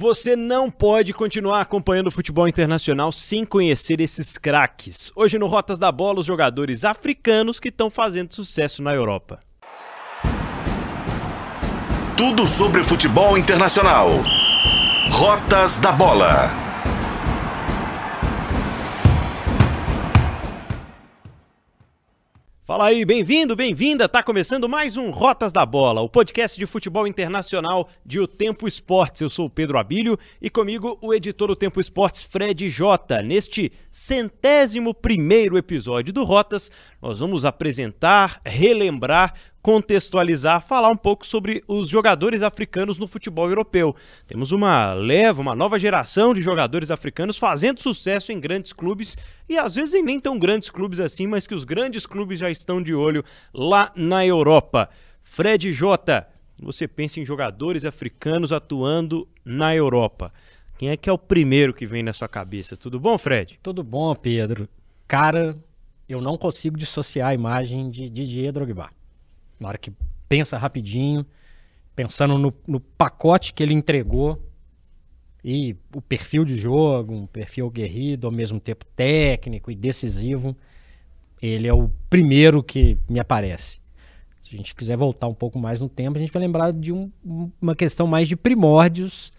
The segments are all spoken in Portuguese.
Você não pode continuar acompanhando o futebol internacional sem conhecer esses craques. Hoje no Rotas da Bola, os jogadores africanos que estão fazendo sucesso na Europa. Tudo sobre futebol internacional. Rotas da Bola. Fala aí, bem-vindo, bem-vinda. Tá começando mais um Rotas da Bola, o podcast de futebol internacional de O Tempo Esportes. Eu sou o Pedro Abílio e comigo o editor do Tempo Esportes, Fred Jota. Neste centésimo primeiro episódio do Rotas, nós vamos apresentar, relembrar contextualizar, falar um pouco sobre os jogadores africanos no futebol europeu. Temos uma leva, uma nova geração de jogadores africanos fazendo sucesso em grandes clubes e às vezes em nem tão grandes clubes assim, mas que os grandes clubes já estão de olho lá na Europa. Fred Jota, você pensa em jogadores africanos atuando na Europa. Quem é que é o primeiro que vem na sua cabeça? Tudo bom, Fred? Tudo bom, Pedro. Cara, eu não consigo dissociar a imagem de Didier Drogba na hora que pensa rapidinho, pensando no, no pacote que ele entregou e o perfil de jogo, um perfil guerrido, ao mesmo tempo técnico e decisivo, ele é o primeiro que me aparece. Se a gente quiser voltar um pouco mais no tempo, a gente vai lembrar de um, uma questão mais de primórdios,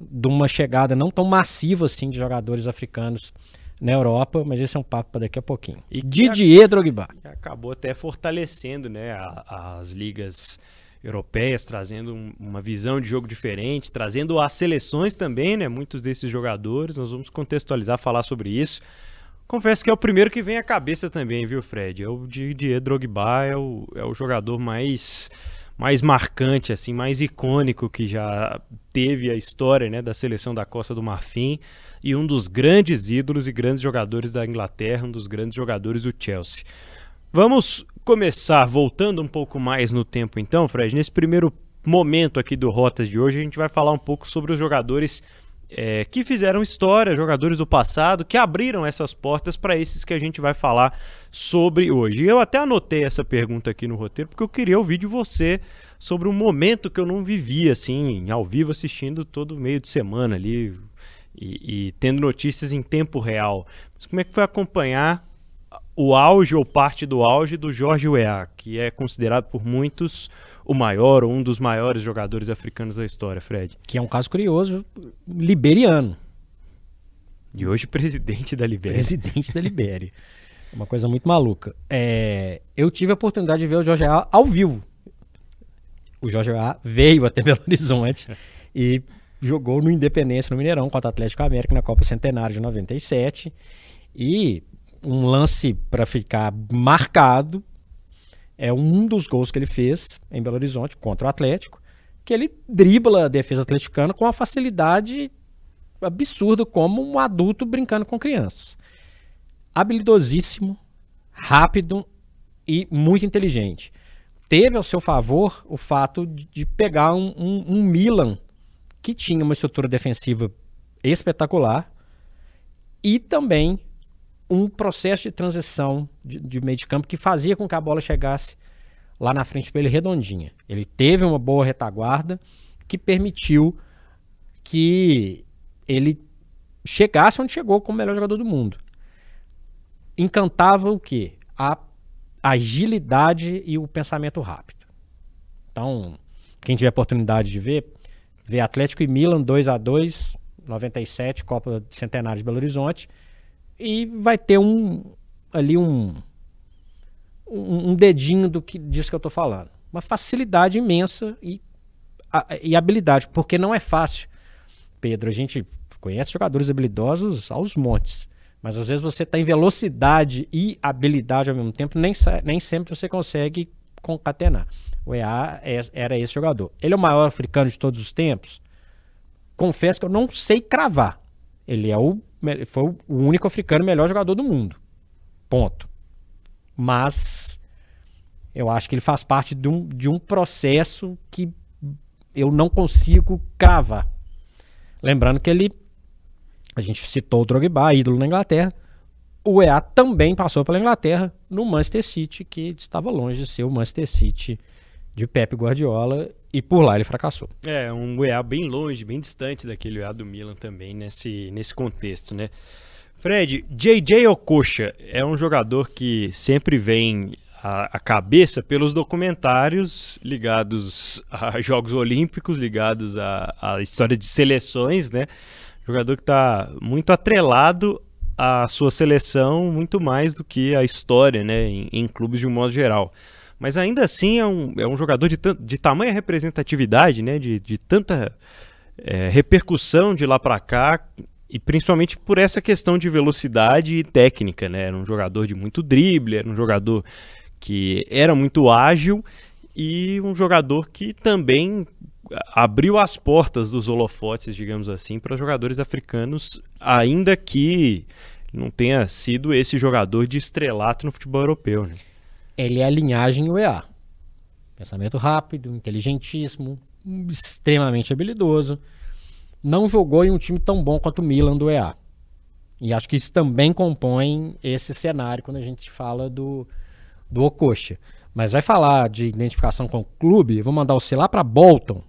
de uma chegada não tão massiva assim de jogadores africanos na Europa, mas esse é um papo para daqui a pouquinho. E Didier Drogba. Acabou até fortalecendo né, a, as ligas europeias, trazendo um, uma visão de jogo diferente, trazendo as seleções também, né? Muitos desses jogadores, nós vamos contextualizar, falar sobre isso. Confesso que é o primeiro que vem à cabeça também, viu, Fred? É o Didier Drogba, é o, é o jogador mais mais marcante, assim, mais icônico que já teve a história né, da seleção da Costa do Marfim e um dos grandes ídolos e grandes jogadores da Inglaterra, um dos grandes jogadores do Chelsea. Vamos começar voltando um pouco mais no tempo, então, Fred. Nesse primeiro momento aqui do Rotas de hoje, a gente vai falar um pouco sobre os jogadores é, que fizeram história, jogadores do passado, que abriram essas portas para esses que a gente vai falar sobre hoje. Eu até anotei essa pergunta aqui no roteiro porque eu queria ouvir de você sobre um momento que eu não vivia assim, ao vivo, assistindo todo meio de semana ali e, e tendo notícias em tempo real. Mas como é que foi acompanhar o auge ou parte do auge do Jorge Weah, que é considerado por muitos o maior ou um dos maiores jogadores africanos da história, Fred. Que é um caso curioso, liberiano. E hoje presidente da Libéria. Presidente da Libéria. Uma coisa muito maluca. É, eu tive a oportunidade de ver o Jorge A ao vivo. O Jorge A veio até Belo Horizonte e jogou no Independência, no Mineirão, contra o Atlético América na Copa Centenário de 97. E um lance para ficar marcado é um dos gols que ele fez em Belo Horizonte contra o Atlético, que ele dribla a defesa atleticana com uma facilidade absurda, como um adulto brincando com crianças. Habilidosíssimo, rápido e muito inteligente. Teve ao seu favor o fato de pegar um, um, um Milan que tinha uma estrutura defensiva espetacular e também um processo de transição de, de, meio de campo que fazia com que a bola chegasse lá na frente para ele redondinha. Ele teve uma boa retaguarda que permitiu que ele chegasse onde chegou como o melhor jogador do mundo. Encantava o quê? A agilidade e o pensamento rápido. Então, quem tiver oportunidade de ver, ver Atlético e Milan 2 a 2 97, Copa Centenário de Belo Horizonte e vai ter um ali um, um, dedinho do que disso que eu estou falando. Uma facilidade imensa e, a, e habilidade, porque não é fácil. Pedro, a gente conhece jogadores habilidosos aos montes, mas às vezes você está em velocidade e habilidade ao mesmo tempo, nem, nem sempre você consegue concatenar. O EA é, era esse jogador. Ele é o maior africano de todos os tempos? Confesso que eu não sei cravar. Ele é o foi o único africano melhor jogador do mundo. Ponto. Mas eu acho que ele faz parte de um, de um processo que eu não consigo cravar. Lembrando que ele, a gente citou o Drogba, ídolo na Inglaterra, o EA também passou pela Inglaterra no Manchester City, que estava longe de ser o Manchester City de Pep Guardiola e por lá ele fracassou. É, um UEA bem longe, bem distante daquele UEA do Milan também nesse, nesse contexto, né? Fred, JJ Okocha é um jogador que sempre vem à, cabeça pelos documentários ligados a Jogos Olímpicos, ligados à, à história de seleções, né? Jogador que está muito atrelado à sua seleção, muito mais do que a história, né? Em, em clubes de um modo geral. Mas ainda assim é um, é um jogador de, de tamanha representatividade, né? De, de tanta é, repercussão de lá para cá e principalmente por essa questão de velocidade e técnica, né? Era um jogador de muito drible, era um jogador que era muito ágil e um jogador que também abriu as portas dos holofotes, digamos assim, para jogadores africanos, ainda que não tenha sido esse jogador de estrelato no futebol europeu. Né? Ele é a linhagem UEA. Pensamento rápido, inteligentíssimo, extremamente habilidoso não jogou em um time tão bom quanto o Milan do EA. E acho que isso também compõe esse cenário quando a gente fala do, do Okocha. Mas vai falar de identificação com o clube, vou mandar você lá para Bolton,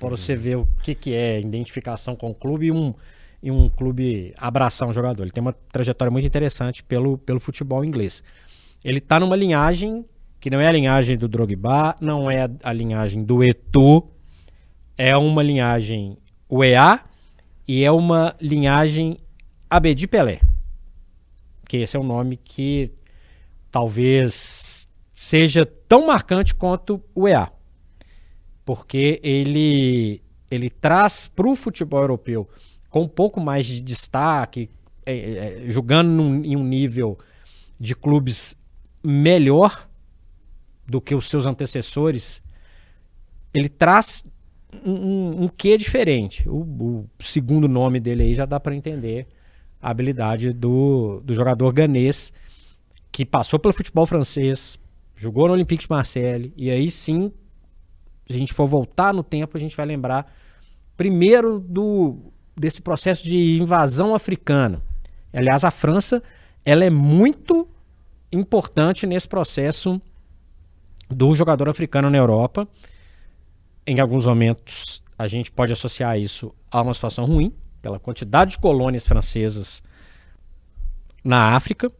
para você ver o que, que é identificação com o clube e um, e um clube abraçar um jogador. Ele tem uma trajetória muito interessante pelo, pelo futebol inglês. Ele está numa linhagem que não é a linhagem do Drogba, não é a linhagem do Eto'o, é uma linhagem o EA e é uma linhagem Abedi Pelé. Que esse é um nome que talvez seja tão marcante quanto o EA. Porque ele, ele traz para o futebol europeu com um pouco mais de destaque, é, é, jogando num, em um nível de clubes melhor do que os seus antecessores, ele traz um, um quê diferente. O, o, segundo nome dele aí já dá para entender a habilidade do, do jogador ganês que passou pelo futebol francês, jogou no Olympique de Marseille, e aí sim, se a gente for voltar no tempo, a gente vai lembrar primeiro do desse processo de invasão africana. Aliás, a França, ela é muito importante nesse processo do jogador africano na Europa em alguns momentos, a gente pode associar isso a uma situação ruim, pela quantidade de colônias francesas na África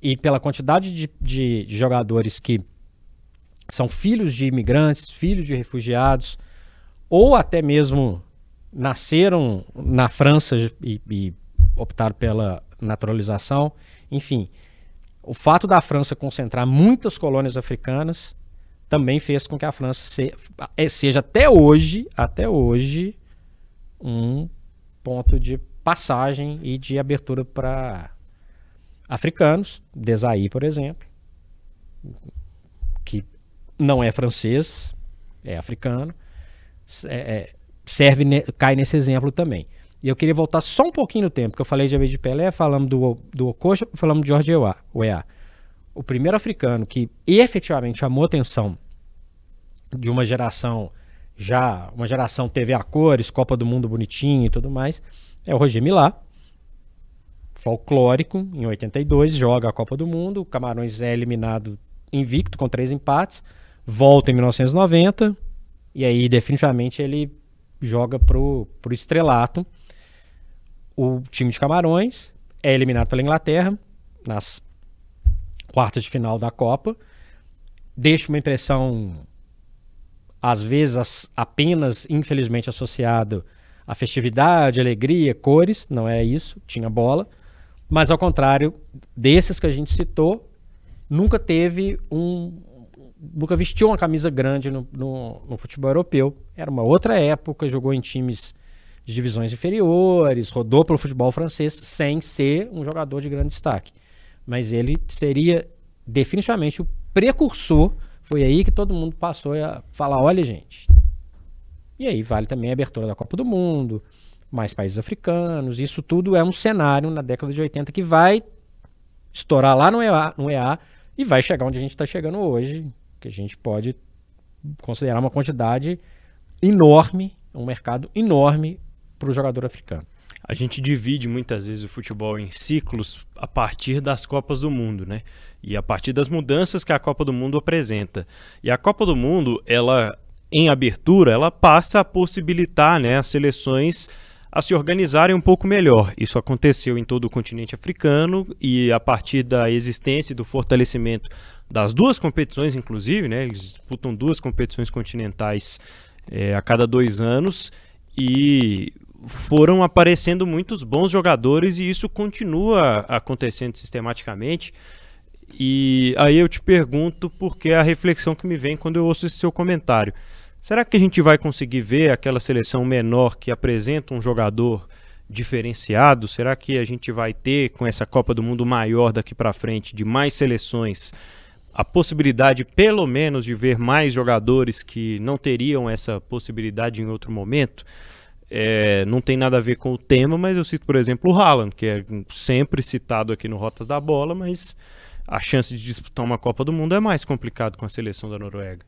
e pela quantidade de, de, de jogadores que são filhos de imigrantes, filhos de refugiados, ou até mesmo nasceram na França e, e optaram pela naturalização. Enfim, o fato da França concentrar muitas colônias africanas também fez com que a França se, é, seja até hoje, até hoje, um ponto de passagem e de abertura para africanos, Desailly, por exemplo, que não é francês, é africano, é, é, serve, cai nesse exemplo também. E eu queria voltar só um pouquinho no tempo, porque eu falei de Abed Pelé, falamos do, do Okocha, falamos de George Weah. O primeiro africano que efetivamente chamou atenção de uma geração já, uma geração TV a cores, Copa do Mundo bonitinho e tudo mais, é o Roger Milá, folclórico, em 82, joga a Copa do Mundo, o Camarões é eliminado invicto com três empates, volta em 1990 e aí definitivamente ele joga pro, pro estrelato. O time de Camarões é eliminado pela Inglaterra nas quartas de final da Copa, deixa uma impressão às vezes apenas, infelizmente, associado à festividade, alegria, cores, não é isso, tinha bola. Mas ao contrário desses que a gente citou, nunca teve um. Nunca vestiu uma camisa grande no, no, no futebol europeu. Era uma outra época, jogou em times de divisões inferiores, rodou pelo futebol francês sem ser um jogador de grande destaque. Mas ele seria definitivamente o precursor foi aí que todo mundo passou a falar: olha, gente. E aí vale também a abertura da Copa do Mundo, mais países africanos. Isso tudo é um cenário na década de 80 que vai estourar lá no EA, no EA e vai chegar onde a gente está chegando hoje, que a gente pode considerar uma quantidade enorme, um mercado enorme para o jogador africano. A gente divide muitas vezes o futebol em ciclos a partir das Copas do Mundo, né? E a partir das mudanças que a Copa do Mundo apresenta. E a Copa do Mundo, ela em abertura, ela passa a possibilitar né, as seleções a se organizarem um pouco melhor. Isso aconteceu em todo o continente africano e a partir da existência e do fortalecimento das duas competições, inclusive, né, eles disputam duas competições continentais é, a cada dois anos e foram aparecendo muitos bons jogadores e isso continua acontecendo sistematicamente. E aí eu te pergunto porque é a reflexão que me vem quando eu ouço esse seu comentário. Será que a gente vai conseguir ver aquela seleção menor que apresenta um jogador diferenciado? Será que a gente vai ter com essa Copa do Mundo maior daqui para frente de mais seleções a possibilidade pelo menos de ver mais jogadores que não teriam essa possibilidade em outro momento? É, não tem nada a ver com o tema, mas eu cito, por exemplo, o Haaland, que é sempre citado aqui no Rotas da Bola, mas a chance de disputar uma Copa do Mundo é mais complicado com a seleção da Noruega.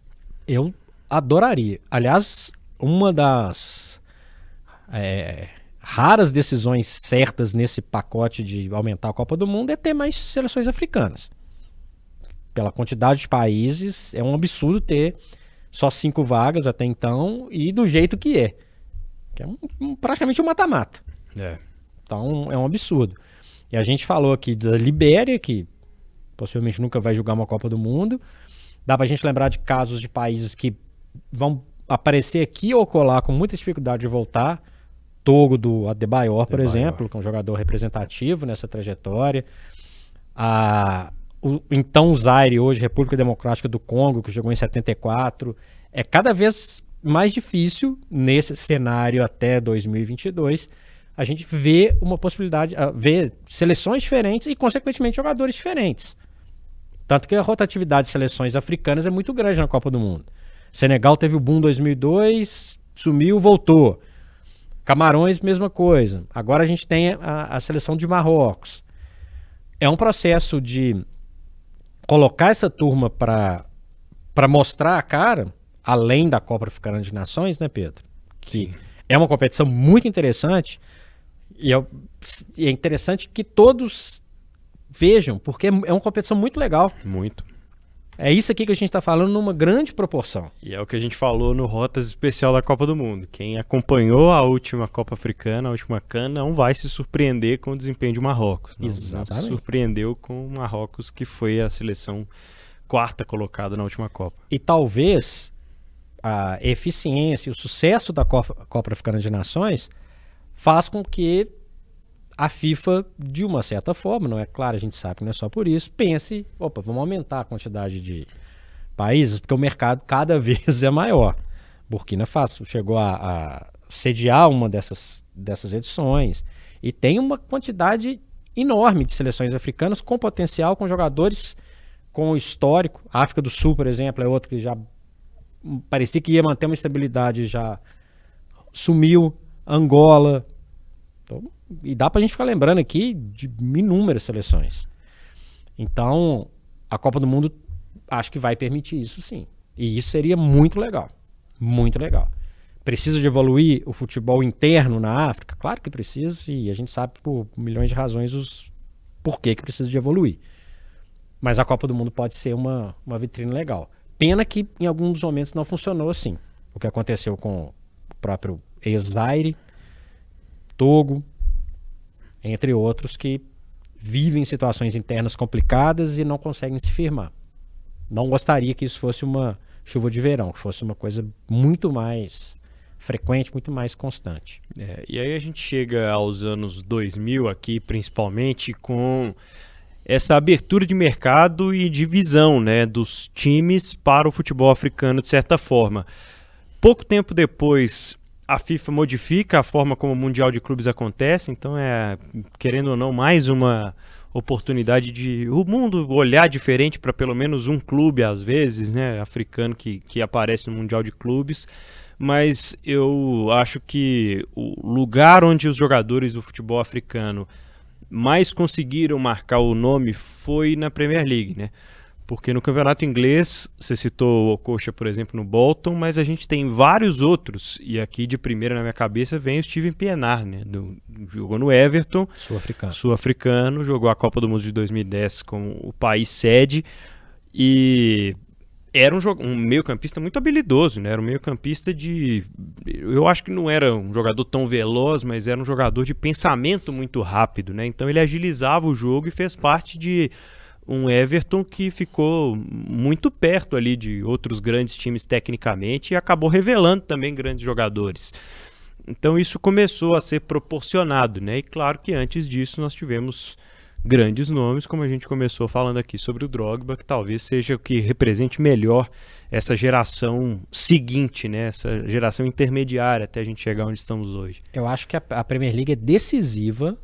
Eu adoraria. Aliás, uma das é, raras decisões certas nesse pacote de aumentar a Copa do Mundo é ter mais seleções africanas. Pela quantidade de países, é um absurdo ter só cinco vagas até então e do jeito que é. Que é um, um, praticamente um mata-mata. É. Então é um absurdo. E a gente falou aqui da Libéria, que possivelmente nunca vai jogar uma Copa do Mundo. Dá pra gente lembrar de casos de países que vão aparecer aqui ou colar com muita dificuldade de voltar. Togo do Adebayor, por Adebayor. exemplo, que é um jogador representativo nessa trajetória. A, o, então Zaire, hoje República Democrática do Congo, que jogou em 74. É cada vez mais difícil nesse cenário até 2022 a gente vê uma possibilidade, ver seleções diferentes e, consequentemente, jogadores diferentes. Tanto que a rotatividade de seleções africanas é muito grande na Copa do Mundo. Senegal teve o boom 2002, sumiu, voltou. Camarões, mesma coisa. Agora a gente tem a, a seleção de Marrocos. É um processo de colocar essa turma para mostrar a cara além da Copa Africana de Nações, né, Pedro? Que Sim. é uma competição muito interessante e é, é interessante que todos vejam, porque é uma competição muito legal. Muito. É isso aqui que a gente está falando numa grande proporção. E é o que a gente falou no Rotas Especial da Copa do Mundo. Quem acompanhou a última Copa Africana, a última CAN, não vai se surpreender com o desempenho de Marrocos. Não, Exatamente. Não se surpreendeu com o Marrocos, que foi a seleção quarta colocada na última Copa. E talvez a eficiência, o sucesso da Copa, Copa Africana de Nações faz com que a FIFA, de uma certa forma, não é claro, a gente sabe que não é só por isso, pense, opa, vamos aumentar a quantidade de países, porque o mercado cada vez é maior. Burkina Faso chegou a, a sediar uma dessas, dessas edições e tem uma quantidade enorme de seleções africanas com potencial, com jogadores com histórico. A África do Sul, por exemplo, é outro que já parecia que ia manter uma estabilidade, já sumiu. Angola. Então, e dá pra gente ficar lembrando aqui de inúmeras seleções. Então, a Copa do Mundo acho que vai permitir isso sim. E isso seria muito legal. Muito legal. Precisa de evoluir o futebol interno na África? Claro que precisa, e a gente sabe por milhões de razões os por que precisa de evoluir. Mas a Copa do Mundo pode ser uma, uma vitrine legal. Pena que em alguns momentos não funcionou assim. O que aconteceu com o próprio Ezaire, Togo, entre outros que vivem situações internas complicadas e não conseguem se firmar. Não gostaria que isso fosse uma chuva de verão, que fosse uma coisa muito mais frequente, muito mais constante. É, e aí a gente chega aos anos 2000 aqui, principalmente com essa abertura de mercado e de visão né, dos times para o futebol africano, de certa forma. Pouco tempo depois, a FIFA modifica a forma como o Mundial de Clubes acontece, então é, querendo ou não, mais uma oportunidade de o mundo olhar diferente para pelo menos um clube, às vezes, né, africano que, que aparece no Mundial de Clubes. Mas eu acho que o lugar onde os jogadores do futebol africano mais conseguiram marcar o nome foi na Premier League, né? Porque no campeonato inglês, você citou o Okocha, por exemplo, no Bolton, mas a gente tem vários outros, e aqui de primeira na minha cabeça vem o Steven Pienaar, né? Do, jogou no Everton, sul-africano. sul-africano, jogou a Copa do Mundo de 2010 como o país sede, e era um, um meio-campista muito habilidoso, né? Era um meio-campista de. Eu acho que não era um jogador tão veloz, mas era um jogador de pensamento muito rápido, né? Então ele agilizava o jogo e fez parte de um Everton que ficou muito perto ali de outros grandes times tecnicamente e acabou revelando também grandes jogadores. Então isso começou a ser proporcionado, né? E claro que antes disso nós tivemos grandes nomes, como a gente começou falando aqui sobre o Drogba, que talvez seja o que represente melhor essa geração seguinte, né? Essa geração intermediária até a gente chegar onde estamos hoje. Eu acho que a, Premier League é decisiva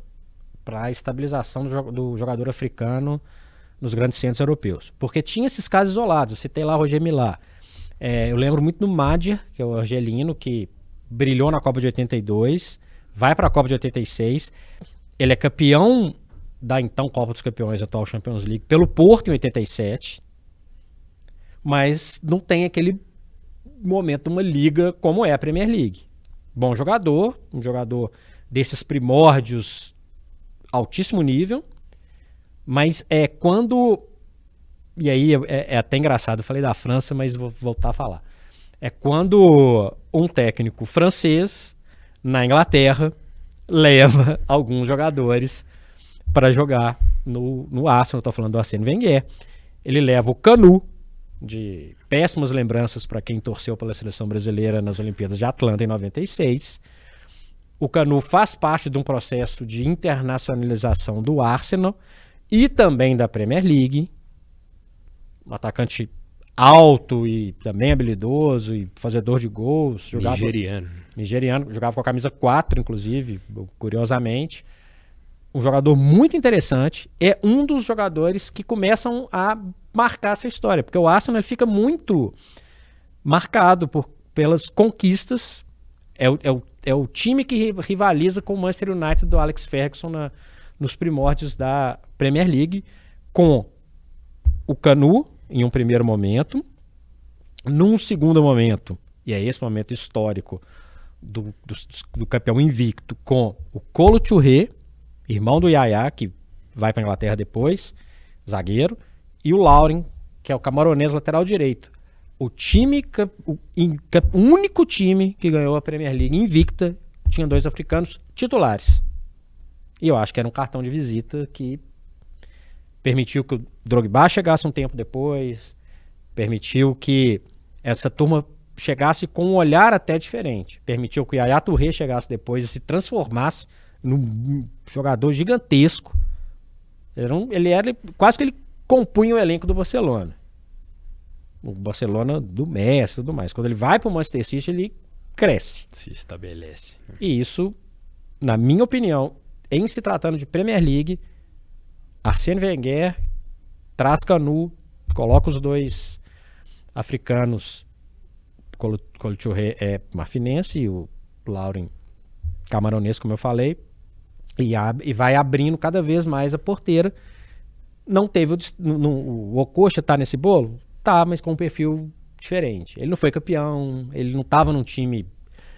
para a estabilização do, do, jogador africano nos grandes centros europeus, porque tinha esses casos isolados. Você tem lá Roger Milá. É, eu lembro muito do Madia, que é o argelino que brilhou na Copa de 82, vai para a Copa de 86. Ele é campeão da então Copa dos Campeões, atual Champions League, pelo Porto em 87, mas não tem aquele momento uma liga como é a Premier League. Bom jogador, um jogador desses primórdios altíssimo nível, mas é quando e aí é, é até engraçado, eu falei da França, mas vou voltar a falar. É quando um técnico francês na Inglaterra leva alguns jogadores para jogar no, no Arsenal. Estou falando do Arsene Wenger. Ele leva o Canu, de péssimas lembranças para quem torceu pela seleção brasileira nas Olimpíadas de Atlanta em 96. O Canu faz parte de um processo de internacionalização do Arsenal e também da Premier League. Um atacante alto e também habilidoso e fazedor de gols. Jogava, nigeriano. Nigeriano, jogava com a camisa 4, inclusive, curiosamente um jogador muito interessante, é um dos jogadores que começam a marcar essa história, porque o Arsenal fica muito marcado por, pelas conquistas. É o, é, o, é o time que rivaliza com o Manchester United do Alex Ferguson na, nos primórdios da Premier League, com o Canu em um primeiro momento, num segundo momento, e é esse momento histórico do, do, do campeão invicto, com o Colo Touré, irmão do Yaya, que vai para Inglaterra depois, zagueiro, e o Lauren, que é o camaronês lateral direito. O time, o, único time que ganhou a Premier League invicta, tinha dois africanos titulares. E eu acho que era um cartão de visita que permitiu que o Drogba chegasse um tempo depois, permitiu que essa turma chegasse com um olhar até diferente, permitiu que o Yaya Touré chegasse depois e se transformasse num jogador gigantesco. Ele era, um, ele era quase que ele compunha o elenco do Barcelona. O Barcelona do Messi e tudo mais. Quando ele vai para o Manchester City, ele cresce. Se estabelece. E isso, na minha opinião, em se tratando de Premier League, Arsene Wenger traz Canu, coloca os dois africanos, Colichurre é marfinense e o Lauren camaronês, como eu falei, e, ab, e vai abrindo cada vez mais a porteira. Não teve o, no, o Ococha tá nesse bolo? Tá, mas com um perfil diferente. Ele não foi campeão, ele não estava num time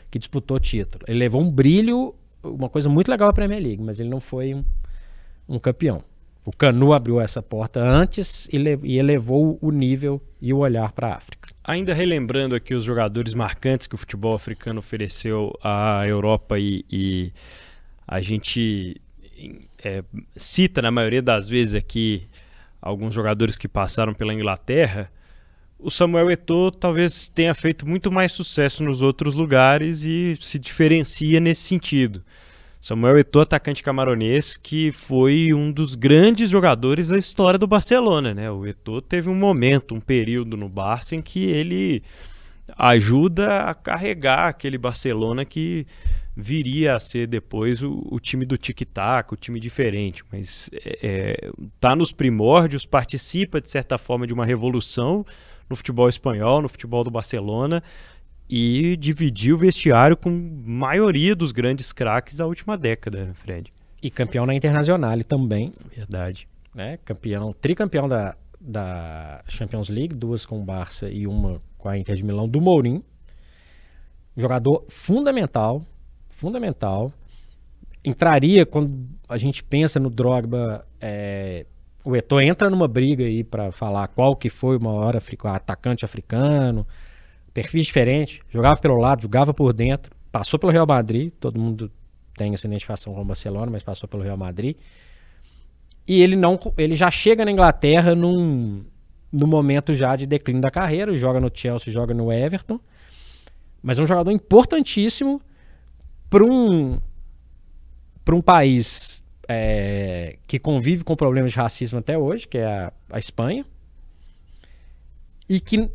que disputou título. Ele levou um brilho, uma coisa muito legal para a Premier League, mas ele não foi um, um campeão. O Canu abriu essa porta antes e, e elevou o nível e o olhar para a África. Ainda relembrando aqui os jogadores marcantes que o futebol africano ofereceu à Europa e, e a gente é, cita na maioria das vezes aqui alguns jogadores que passaram pela Inglaterra, o Samuel Eto'o talvez tenha feito muito mais sucesso nos outros lugares e se diferencia nesse sentido. Samuel Eto'o, atacante camaronês, que foi um dos grandes jogadores da história do Barcelona, né? O Eto'o teve um momento, um período no Barça em que ele ajuda a carregar aquele Barcelona que viria a ser depois o, o time do tic-tac, o time diferente, mas é, é, tá nos primórdios, participa de certa forma de uma revolução no futebol espanhol, no futebol do Barcelona e dividiu o vestiário com a maioria dos grandes craques da última década, Fred. E campeão na Internacional também. Verdade. Né? Campeão, tricampeão da, da Champions League, duas com o Barça e uma com a Inter de Milão, do Mourinho. Jogador fundamental fundamental. Entraria quando a gente pensa no Drogba é, o Eto'o entra numa briga aí para falar qual que foi o maior afric... atacante africano, perfis diferentes, jogava pelo lado, jogava por dentro, passou pelo Real Madrid, todo mundo tem essa identificação com o Barcelona, mas passou pelo Real Madrid. E ele não, ele já chega na Inglaterra num, no momento já de declínio da carreira, joga no Chelsea, joga no Everton, mas é um jogador importantíssimo para um para um país é, que convive com problemas de racismo até hoje, que é a, a Espanha, e que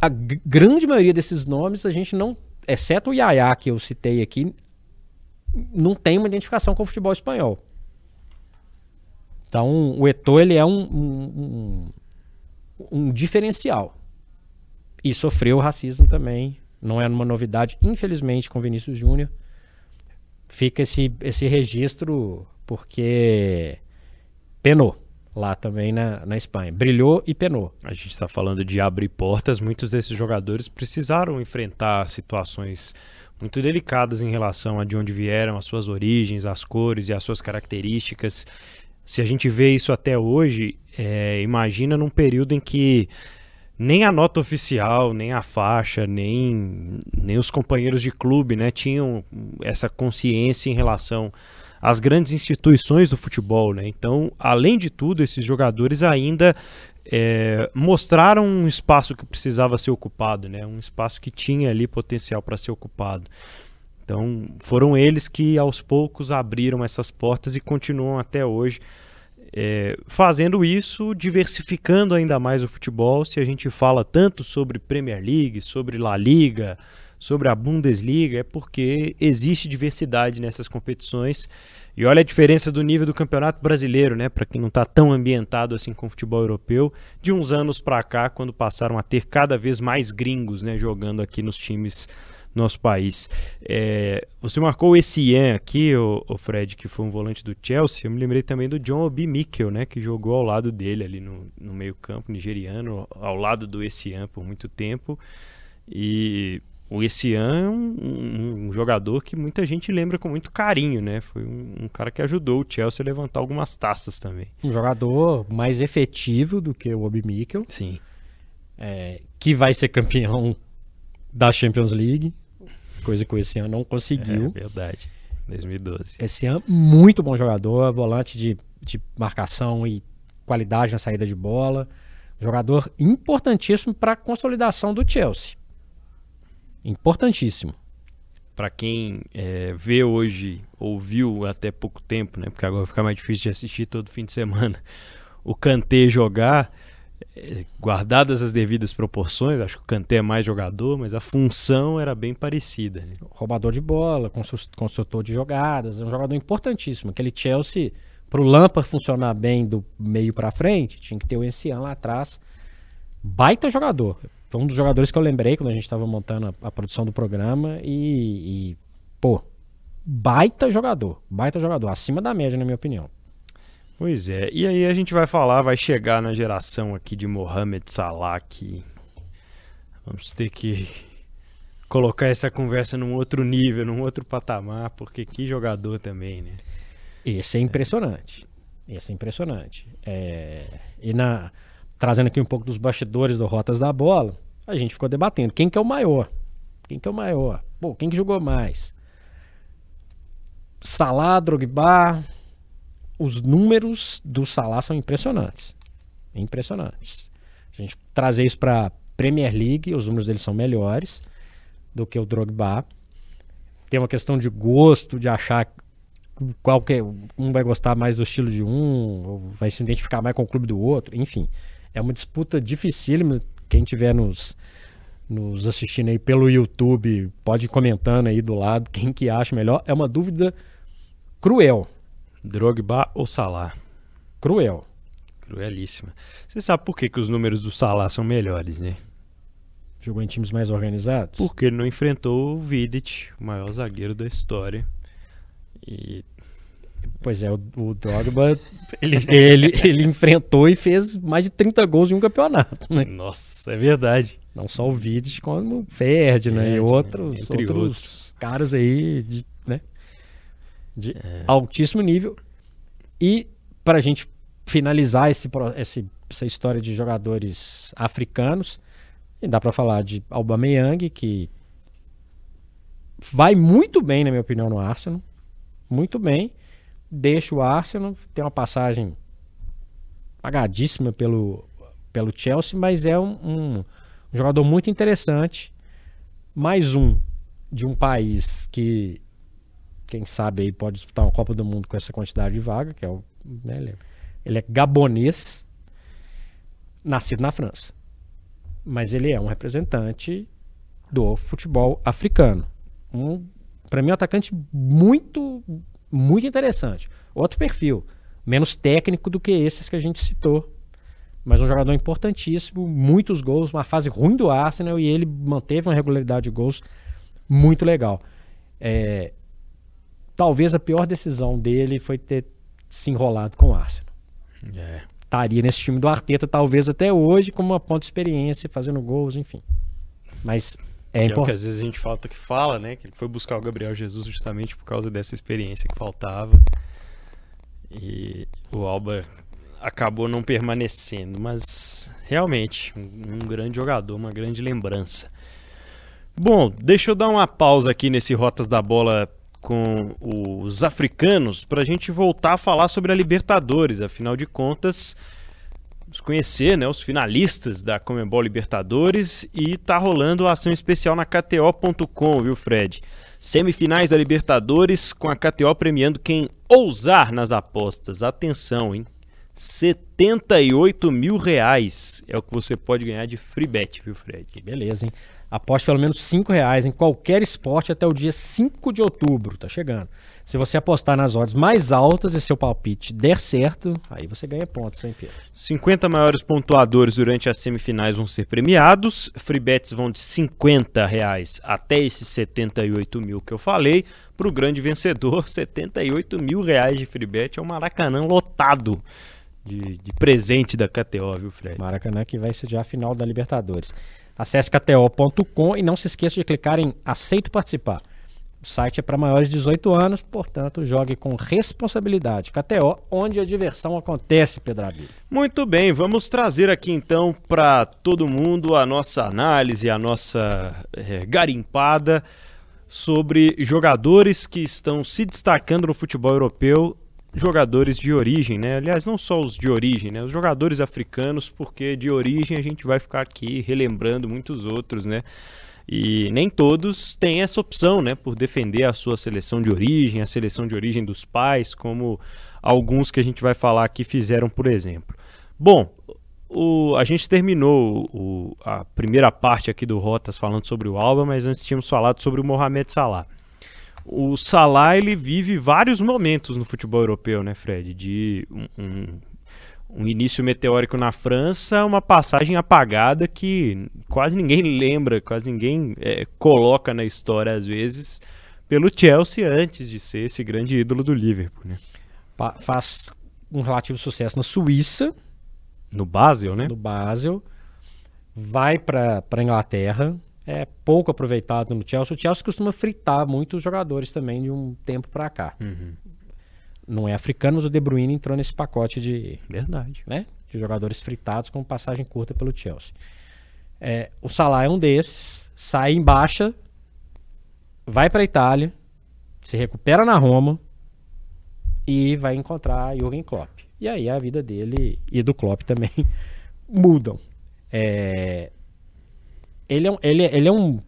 a grande maioria desses nomes a gente não, exceto o Yaya que eu citei aqui, não tem uma identificação com o futebol espanhol. Então, o Eto'o ele é um, um, um, um diferencial. E sofreu racismo também. Não é uma novidade, infelizmente, com Vinícius Júnior. Fica esse, esse registro porque penou lá também na, na Espanha. Brilhou e penou. A gente está falando de abrir portas. Muitos desses jogadores precisaram enfrentar situações muito delicadas em relação a de onde vieram, as suas origens, as cores e as suas características. Se a gente vê isso até hoje, é, imagina num período em que nem a nota oficial, nem a faixa, nem, nem os companheiros de clube né, tinham essa consciência em relação às grandes instituições do futebol. Né? Então, além de tudo, esses jogadores ainda é, mostraram um espaço que precisava ser ocupado, né? um espaço que tinha ali potencial para ser ocupado. Então, foram eles que aos poucos abriram essas portas e continuam até hoje é, fazendo isso, diversificando ainda mais o futebol. Se a gente fala tanto sobre Premier League, sobre La Liga, sobre a Bundesliga, é porque existe diversidade nessas competições. E olha a diferença do nível do Campeonato Brasileiro, né? Para quem não está tão ambientado assim com o futebol europeu, de uns anos para cá, quando passaram a ter cada vez mais gringos, né, jogando aqui nos times nosso país. É, você marcou esse Ian aqui, o, o, Fred, que foi um volante do Chelsea. Eu me lembrei também do John Obi Mikel, né, que jogou ao lado dele ali no, no meio-campo nigeriano, ao lado do Essian por muito tempo. E o Essian é um, um, um, jogador que muita gente lembra com muito carinho, né? Foi um, um, cara que ajudou o Chelsea a levantar algumas taças também. Um jogador mais efetivo do que o Obi Mikel. Sim. É, que vai ser campeão da Champions League coisa que o Essian não conseguiu. É verdade. 2012. Essian, muito bom jogador, volante de, de marcação e qualidade na saída de bola. Jogador importantíssimo para a consolidação do Chelsea. Importantíssimo. Para quem é, vê hoje, ouviu até pouco tempo, né? Porque agora fica mais difícil de assistir todo fim de semana. O Kanté jogar, guardadas as devidas proporções, acho que o Kanté é mais jogador, mas a função era bem parecida. Né? Roubador de bola, construtor de jogadas, é um jogador importantíssimo. Aquele Chelsea, para o Lampard funcionar bem do meio para frente, tinha que ter o Encian lá atrás. Baita jogador. Foi um dos jogadores que eu lembrei quando a gente estava montando a, a, produção do programa e, e, pô, baita jogador, baita jogador, acima da média, na minha opinião. Pois é, e aí a gente vai falar, vai chegar na geração aqui de Mohamed Salah que vamos ter que colocar essa conversa num outro nível, num outro patamar, porque que jogador também, né? Esse é impressionante. Esse é impressionante. É... E na trazendo aqui um pouco dos bastidores do Rotas da Bola, a gente ficou debatendo quem que é o maior. Quem que é o maior? Pô, quem que jogou mais? Salah, Drogba, os números do Salah são impressionantes. Impressionantes. Se a gente trazer isso para Premier League, os números dele são melhores do que o Drogba. Tem uma questão de gosto, de achar qual que é, um vai gostar mais do estilo de um, vai se identificar mais com o clube do outro, enfim. É uma disputa dificílima. Quem tiver nos, nos assistindo aí pelo YouTube, pode ir comentando aí do lado quem que acha melhor. É uma dúvida cruel. Drogba ou Salah? Cruel. Cruelíssima. Você sabe por que, que os números do Salah são melhores, né? Jogou em times mais organizados? Porque ele não enfrentou o Vidic, o maior zagueiro da história. E... Pois é, o, o Drogba, ele, ele, ele enfrentou e fez mais de 30 gols em um campeonato, né? Nossa, é verdade. Não só o Vidic, como o Ferdinand né? e outros, outros, outros caras aí de de é. altíssimo nível. E para a gente finalizar esse, esse, essa história de jogadores africanos. E dá para falar de Aubameyang, que vai muito bem, na minha opinião, no Arsenal. Muito bem. Deixa o Arsenal, tem uma passagem pagadíssima pelo, pelo Chelsea, mas é um, um, um jogador muito interessante. Mais um de um país que, quem sabe, aí pode disputar uma Copa do Mundo com essa quantidade de vaga, que é o. Né, ele é gabonês, nascido na França. Mas ele é um representante do futebol africano um, para mim, um atacante muito, muito interessante. Outro perfil, menos técnico do que esses que a gente citou. Mas um jogador importantíssimo, muitos gols, uma fase ruim do Arsenal e ele manteve uma regularidade de gols muito legal. É, talvez a pior decisão dele foi ter se enrolado com o Arsenal. É. Estaria nesse time do Arteta, talvez até hoje, como uma ponta de experiência, fazendo gols, enfim. Mas é, que é o que às vezes a gente falta que fala, né? Que ele foi buscar o Gabriel Jesus justamente por causa dessa experiência que faltava. E o Alba acabou não permanecendo, mas realmente um, um grande jogador, uma grande lembrança. Bom, deixa eu dar uma pausa aqui nesse Rotas da Bola com os africanos para a gente voltar a falar sobre a Libertadores. Afinal de contas, conhecer né, os finalistas da Comembol Libertadores e tá rolando a ação especial na KTO.com, viu, Fred? Semifinais da Libertadores com a KTO premiando quem ousar nas apostas. Atenção, hein? 78 mil reais é o que você pode ganhar de free bet, viu, Fred? Que beleza, hein? Aposte pelo menos 5 reais em qualquer esporte até o dia 5 de outubro, tá chegando. Se você apostar nas odds mais altas e seu palpite der certo, aí você ganha pontos, hein, Pedro? 50 maiores pontuadores durante as semifinais vão ser premiados. Free bets vão de 50 reais até esses 78 mil que eu falei. Para o grande vencedor, 78 mil reais de free bet é um Maracanã lotado. De, de, presente da KTO, viu, Fred? Maracanã que vai ser já a final da Libertadores. Acesse kto.com e não se esqueça de clicar em Aceito Participar. O site é para maiores de 18 anos, portanto, jogue com responsabilidade. KTO, onde a diversão acontece, Pedrabilho. Muito bem, vamos trazer aqui então para todo mundo a nossa análise, a nossa é, garimpada sobre jogadores que estão se destacando no futebol europeu, jogadores de origem, né? Aliás, não só os de origem, né? Os jogadores africanos, porque de origem a gente vai ficar aqui relembrando muitos outros, né? E nem todos têm essa opção, né, por defender a sua seleção de origem, a seleção de origem dos pais, como alguns que a gente vai falar aqui fizeram, por exemplo. Bom, o, a gente terminou o, a primeira parte aqui do Rotas falando sobre o Alba, mas antes tínhamos falado sobre o Mohamed Salah. O Salah ele vive vários momentos no futebol europeu, né, Fred? De um, um um início meteórico na França, uma passagem apagada que quase ninguém lembra, quase ninguém é, coloca na história às vezes, pelo Chelsea antes de ser esse grande ídolo do Liverpool. Né? Faz um relativo sucesso na Suíça. No Basel, né? No Basel. Vai para a Inglaterra. É pouco aproveitado no Chelsea. O Chelsea costuma fritar muitos jogadores também de um tempo para cá. Uhum não é africano, mas o De Bruyne entrou nesse pacote de verdade, né? De jogadores fritados com passagem curta pelo Chelsea. É, o Salah é um desses, sai em baixa, vai para Itália, se recupera na Roma e vai encontrar Jürgen Klopp. E aí a vida dele e do Klopp também mudam. É, ele, é, ele, ele é um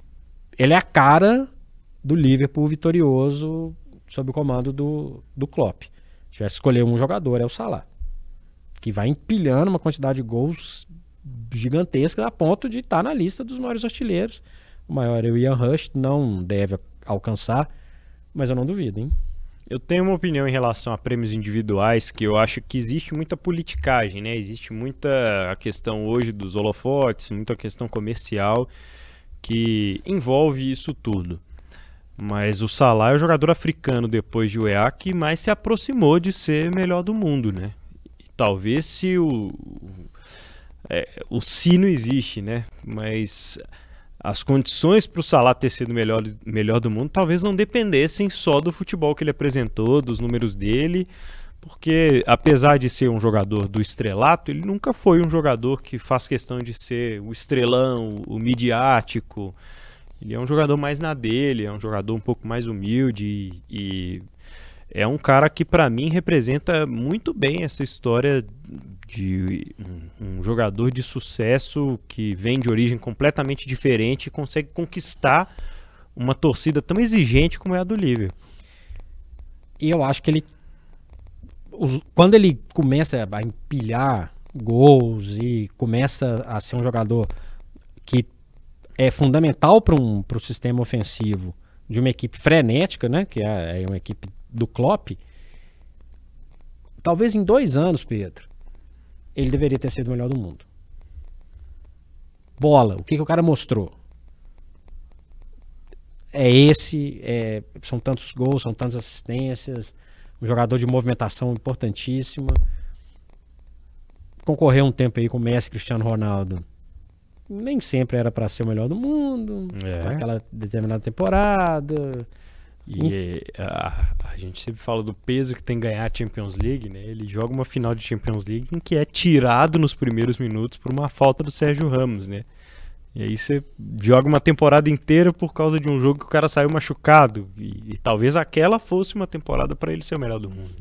ele é a cara do Liverpool vitorioso sob o comando do, do Klopp. Se tivesse escolher um jogador, é o Salah. Que vai empilhando uma quantidade de gols gigantesca a ponto de estar tá na lista dos maiores artilheiros. O maior é o Ian Rush, não deve alcançar, mas eu não duvido, hein? Eu tenho uma opinião em relação a prêmios individuais que eu acho que existe muita politicagem, né? Existe muita a questão hoje dos holofotes, muita questão comercial que envolve isso tudo. Mas o Salah é o jogador africano depois de UEA que mais se aproximou de ser melhor do mundo, né? E talvez se o é, o sino existe, né? Mas as condições para o Salah ter sido melhor melhor do mundo talvez não dependessem só do futebol que ele apresentou, dos números dele, Porque, apesar de ser um jogador do estrelato, ele nunca foi um jogador que faz questão de ser o estrelão, o midiático. Ele é um jogador mais na dele, é um jogador um pouco mais humilde e, e é um cara que, para mim, representa muito bem essa história de um, um, jogador de sucesso que vem de origem completamente diferente e consegue conquistar uma torcida tão exigente como é a do Liverpool. E eu acho que ele os, quando ele começa a empilhar gols e começa a ser um jogador que é fundamental para um, o sistema ofensivo de uma equipe frenética, né, que é, é uma equipe do Klopp, talvez em dois anos, Pedro, ele deveria ter sido o melhor do mundo. Bola, o que, que o cara mostrou? É esse, é, são tantos gols, são tantas assistências, um jogador de movimentação importantíssima. Concorreu um tempo aí com o Messi Cristiano Ronaldo. Nem sempre era para ser o melhor do mundo, é. naquela determinada temporada. E a, a, gente sempre fala do peso que tem ganhar a Champions League, né? Ele joga uma final de Champions League em que é tirado nos primeiros minutos por uma falta do Sérgio Ramos, né? E aí você joga uma temporada inteira por causa de um jogo que o cara saiu machucado. E, e talvez aquela fosse uma temporada para ele ser o melhor do mundo.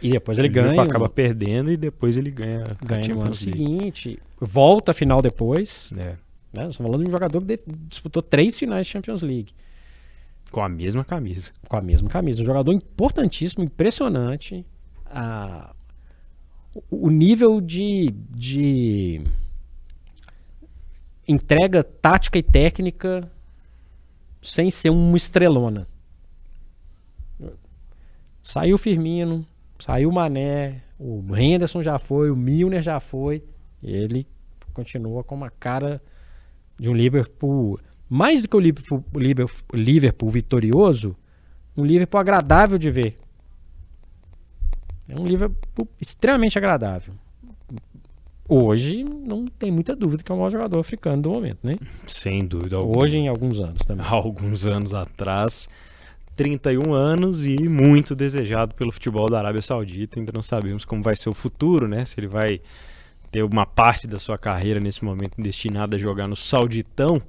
E depois ele, ele ganha. acaba perdendo e depois ele ganha. Ganha no ano seguinte. Volta a final depois. É. Né? Nós estamos falando de um jogador que disputou três finais de Champions League. Com a mesma camisa. Com a mesma camisa. Um jogador importantíssimo, impressionante. Ah, o nível de, de entrega tática e técnica sem ser uma estrelona. Saiu o Firmino, saiu o Mané, o Henderson já foi, o Milner já foi. Ele continua com uma cara de um Liverpool, mais do que o Liverpool, Liverpool, Liverpool vitorioso, um Liverpool agradável de ver. É um Liverpool extremamente agradável hoje não tem muita dúvida que é o maior jogador africano do momento, né? Sem dúvida alguma. Hoje em alguns anos também. Há alguns anos atrás, 31 anos e muito desejado pelo futebol da Arábia Saudita. Ainda não sabemos como vai ser o futuro, né? Se ele vai ter uma parte da sua carreira nesse momento destinada a jogar no Sauditão,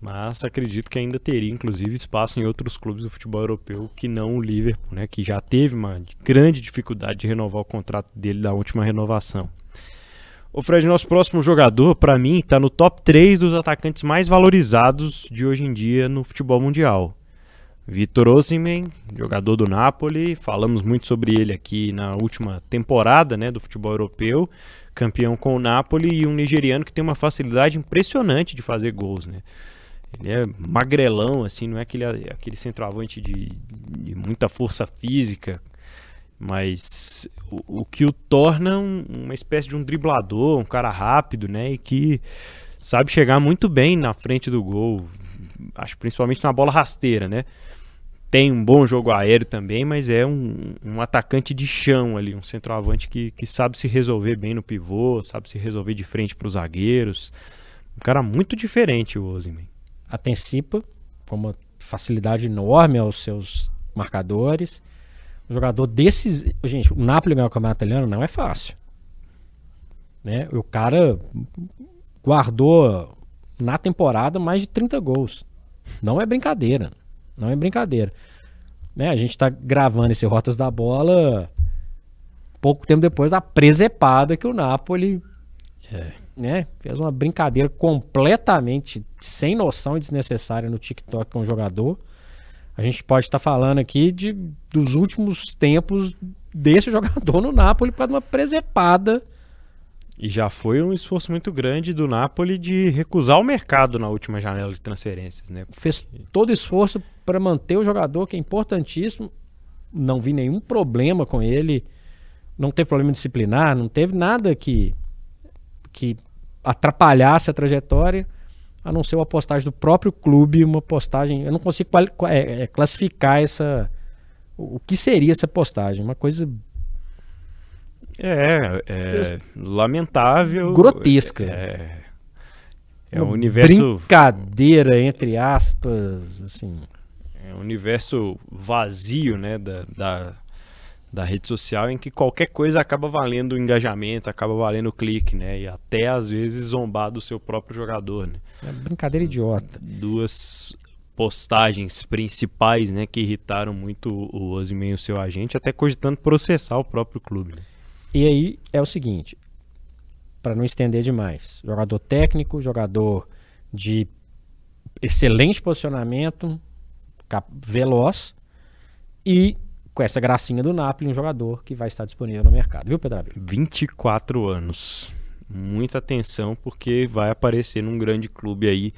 mas acredito que ainda teria inclusive espaço em outros clubes do futebol europeu que não o Liverpool, né, que já teve uma grande dificuldade de renovar o contrato dele da última renovação. O Fred, nosso próximo jogador, para mim, está no top 3 dos atacantes mais valorizados de hoje em dia no futebol mundial. Vitor Osimhen, jogador do Napoli, falamos muito sobre ele aqui na última temporada né, do futebol europeu, campeão com o Napoli e um nigeriano que tem uma facilidade impressionante de fazer gols. Né? Ele é magrelão, assim, não é aquele, aquele centroavante de, de muita força física, mas o, o que o torna um, uma espécie de um driblador, um cara rápido, né? E que sabe chegar muito bem na frente do gol, acho principalmente na bola rasteira, né? Tem um bom jogo aéreo também, mas é um, um atacante de chão ali, um centroavante que, que sabe se resolver bem no pivô, sabe se resolver de frente para os zagueiros. Um cara muito diferente, o Osimhen. Antecipa com uma facilidade enorme aos seus marcadores um jogador desses. Gente, o Napoli ganhar o campeonato italiano não é fácil. Né? O cara guardou na temporada mais de 30 gols. Não é brincadeira. Não é brincadeira. Né? A gente está gravando esse Rotas da Bola pouco tempo depois da presepada que o Napoli é, né, fez uma brincadeira completamente sem noção e desnecessária no TikTok com o jogador. A gente pode estar tá falando aqui de, dos últimos tempos desse jogador no Napoli por causa de uma presepada. E já foi um esforço muito grande do Napoli de recusar o mercado na última janela de transferências, né? Fez todo esforço para manter o jogador, que é importantíssimo. Não vi nenhum problema com ele. Não teve problema disciplinar, não teve nada que, que atrapalhasse a trajetória a não ser uma postagem do próprio clube, uma postagem. Eu não consigo é, é, classificar essa. O, que seria essa postagem? Uma coisa. É, é lamentável. Grotesca. É, é um universo. Brincadeira, entre aspas, assim. É um universo vazio, né? Da, da, da rede social em que qualquer coisa acaba valendo o engajamento, acaba valendo o clique, né? E até às vezes zombar do seu próprio jogador, né? É brincadeira idiota. Duas postagens principais, né, que irritaram muito o Osimhen e o seu agente, até cogitando processar o próprio clube. Né? E aí é o seguinte, para não estender demais, jogador técnico, jogador de excelente posicionamento, veloz e com essa gracinha do Napoli, um jogador que vai estar disponível no mercado, viu, Pedro 24 anos. Muita atenção porque vai aparecer num grande clube aí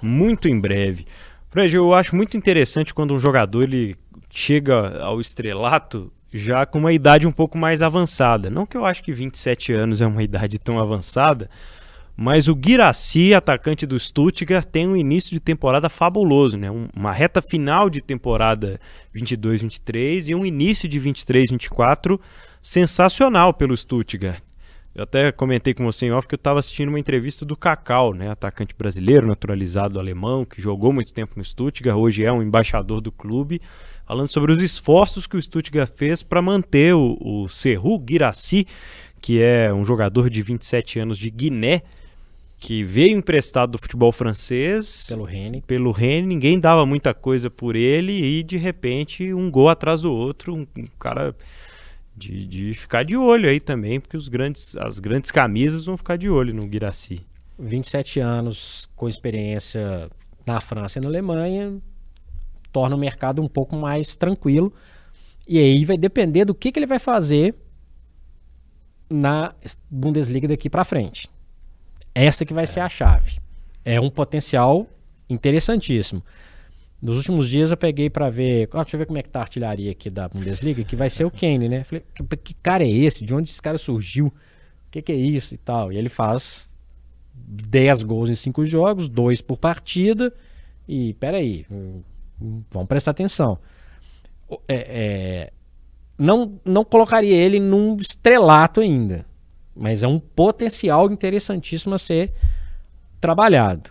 muito em breve. Fred, eu acho muito interessante quando um jogador ele chega ao estrelato já com uma idade um pouco mais avançada. Não que eu acho que 27 anos é uma idade tão avançada, mas o Guiraci, atacante do Stuttgart, tem um início de temporada fabuloso, né? Uma reta final de temporada 22-23 e um início de 23-24 sensacional pelo Stuttgart. Eu até comentei com você em off que eu estava assistindo uma entrevista do Cacau, né, atacante brasileiro, naturalizado alemão, que jogou muito tempo no Stuttgart, hoje é um embaixador do clube, falando sobre os esforços que o Stuttgart fez para manter o, o Serru Guiraci, que é um jogador de 27 anos de Guiné, que veio emprestado do futebol francês pelo Rennes. Pelo Rennes, ninguém dava muita coisa por ele e de repente um gol atrás do outro, um, um cara de, de, ficar de olho aí também, porque os grandes, as grandes camisas vão ficar de olho no Guiraci. 27 anos com experiência na França e na Alemanha torna o mercado um pouco mais tranquilo. E aí vai depender do que, que ele vai fazer na Bundesliga daqui para frente. Essa que vai ser a chave. É um potencial interessantíssimo. Nos últimos dias eu peguei para ver. Ah, deixa eu ver como é que tá a artilharia aqui da Bundesliga, que vai ser o Kane, né? Falei, que, que cara é esse? De onde esse cara surgiu? O que, que é isso e tal? E ele faz 10 gols em 5 jogos, 2 por partida. E peraí, vamos prestar atenção. É, é, não, não colocaria ele num estrelato ainda. Mas é um potencial interessantíssimo a ser trabalhado.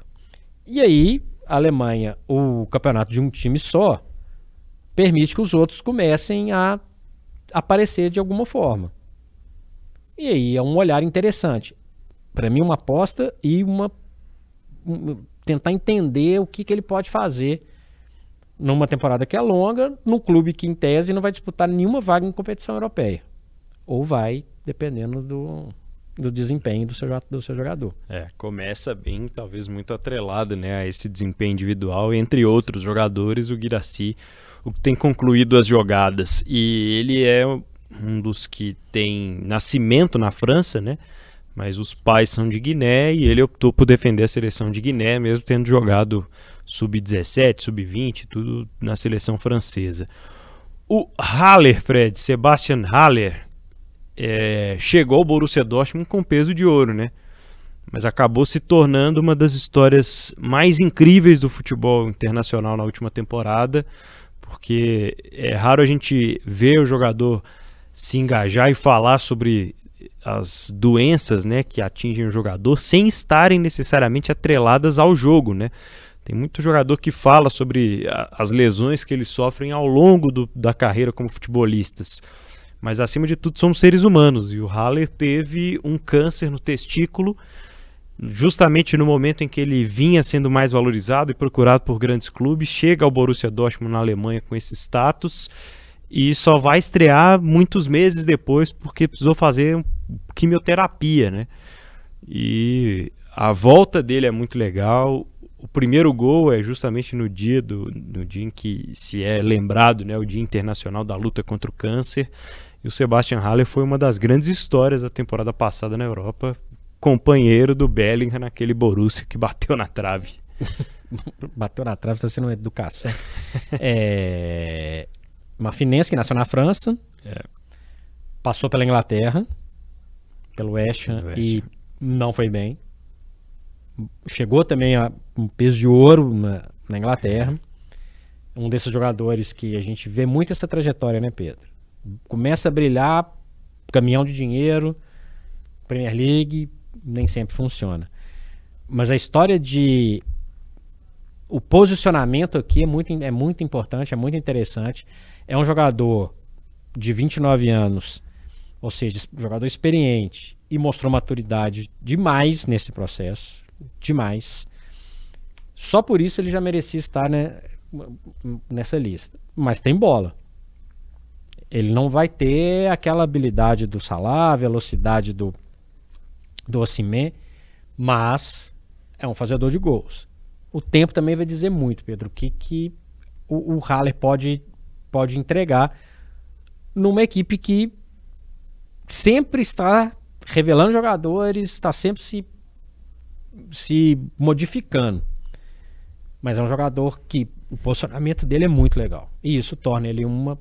E aí, a Alemanha, o campeonato de um time só, permite que os outros comecem a aparecer de alguma forma. E aí é um olhar interessante. Para mim, uma aposta e uma. Um, tentar entender o que, que ele pode fazer numa temporada que é longa, num clube que, em tese, não vai disputar nenhuma vaga em competição europeia. Ou vai, dependendo do, do desempenho do seu, do seu jogador. É, começa bem, talvez muito atrelado né, a esse desempenho individual, entre outros jogadores, o Guiraci, o que tem concluído as jogadas. E ele é um dos que tem nascimento na França, né? Mas os pais são de Guiné e ele optou por defender a seleção de Guiné, mesmo tendo jogado sub-17, sub-20, tudo na seleção francesa. O Haller, Fred, Sebastian Haller, é, chegou ao Borussia Dortmund com peso de ouro, né? Mas acabou se tornando uma das histórias mais incríveis do futebol internacional na última temporada, porque é raro a gente ver o jogador se engajar e falar sobre as doenças, né, que atingem o jogador sem estarem necessariamente atreladas ao jogo, né? Tem muito jogador que fala sobre as lesões que eles sofrem ao longo do, da carreira como futebolistas. Mas acima de tudo somos seres humanos e o Haller teve um câncer no testículo justamente no momento em que ele vinha sendo mais valorizado e procurado por grandes clubes, chega ao Borussia Dortmund na Alemanha com esse status e só vai estrear muitos meses depois porque precisou fazer quimioterapia, né? E a volta dele é muito legal. O primeiro gol é justamente no dia do no dia em que se é lembrado, né, o Dia Internacional da Luta contra o Câncer. E o Sebastian Haller foi uma das grandes histórias da temporada passada na Europa, companheiro do Bellingham naquele Borussia que bateu na trave. bateu na trave, está sendo uma educação. é... Marfinense, que nasceu na França, é. passou pela Inglaterra, pelo West Ham, e não foi bem. Chegou também a um peso de ouro na, na Inglaterra. Um desses jogadores que a gente vê muito essa trajetória, né, Pedro? Começa a brilhar, caminhão de dinheiro, Premier League, nem sempre funciona. Mas a história de o posicionamento aqui é muito, é muito importante, é muito interessante. É um jogador de 29 anos, ou seja, jogador experiente e mostrou maturidade demais nesse processo, demais. Só por isso ele já merecia estar né, nessa lista. Mas tem bola. Ele não vai ter aquela habilidade do Salah, velocidade do do Osimhen, mas é um fazedor de gols. O tempo também vai dizer muito, Pedro, que, que o, o Haller pode, pode entregar numa equipe que sempre está revelando jogadores, está sempre se, se modificando. Mas é um jogador que o posicionamento dele é muito legal. E isso torna ele uma,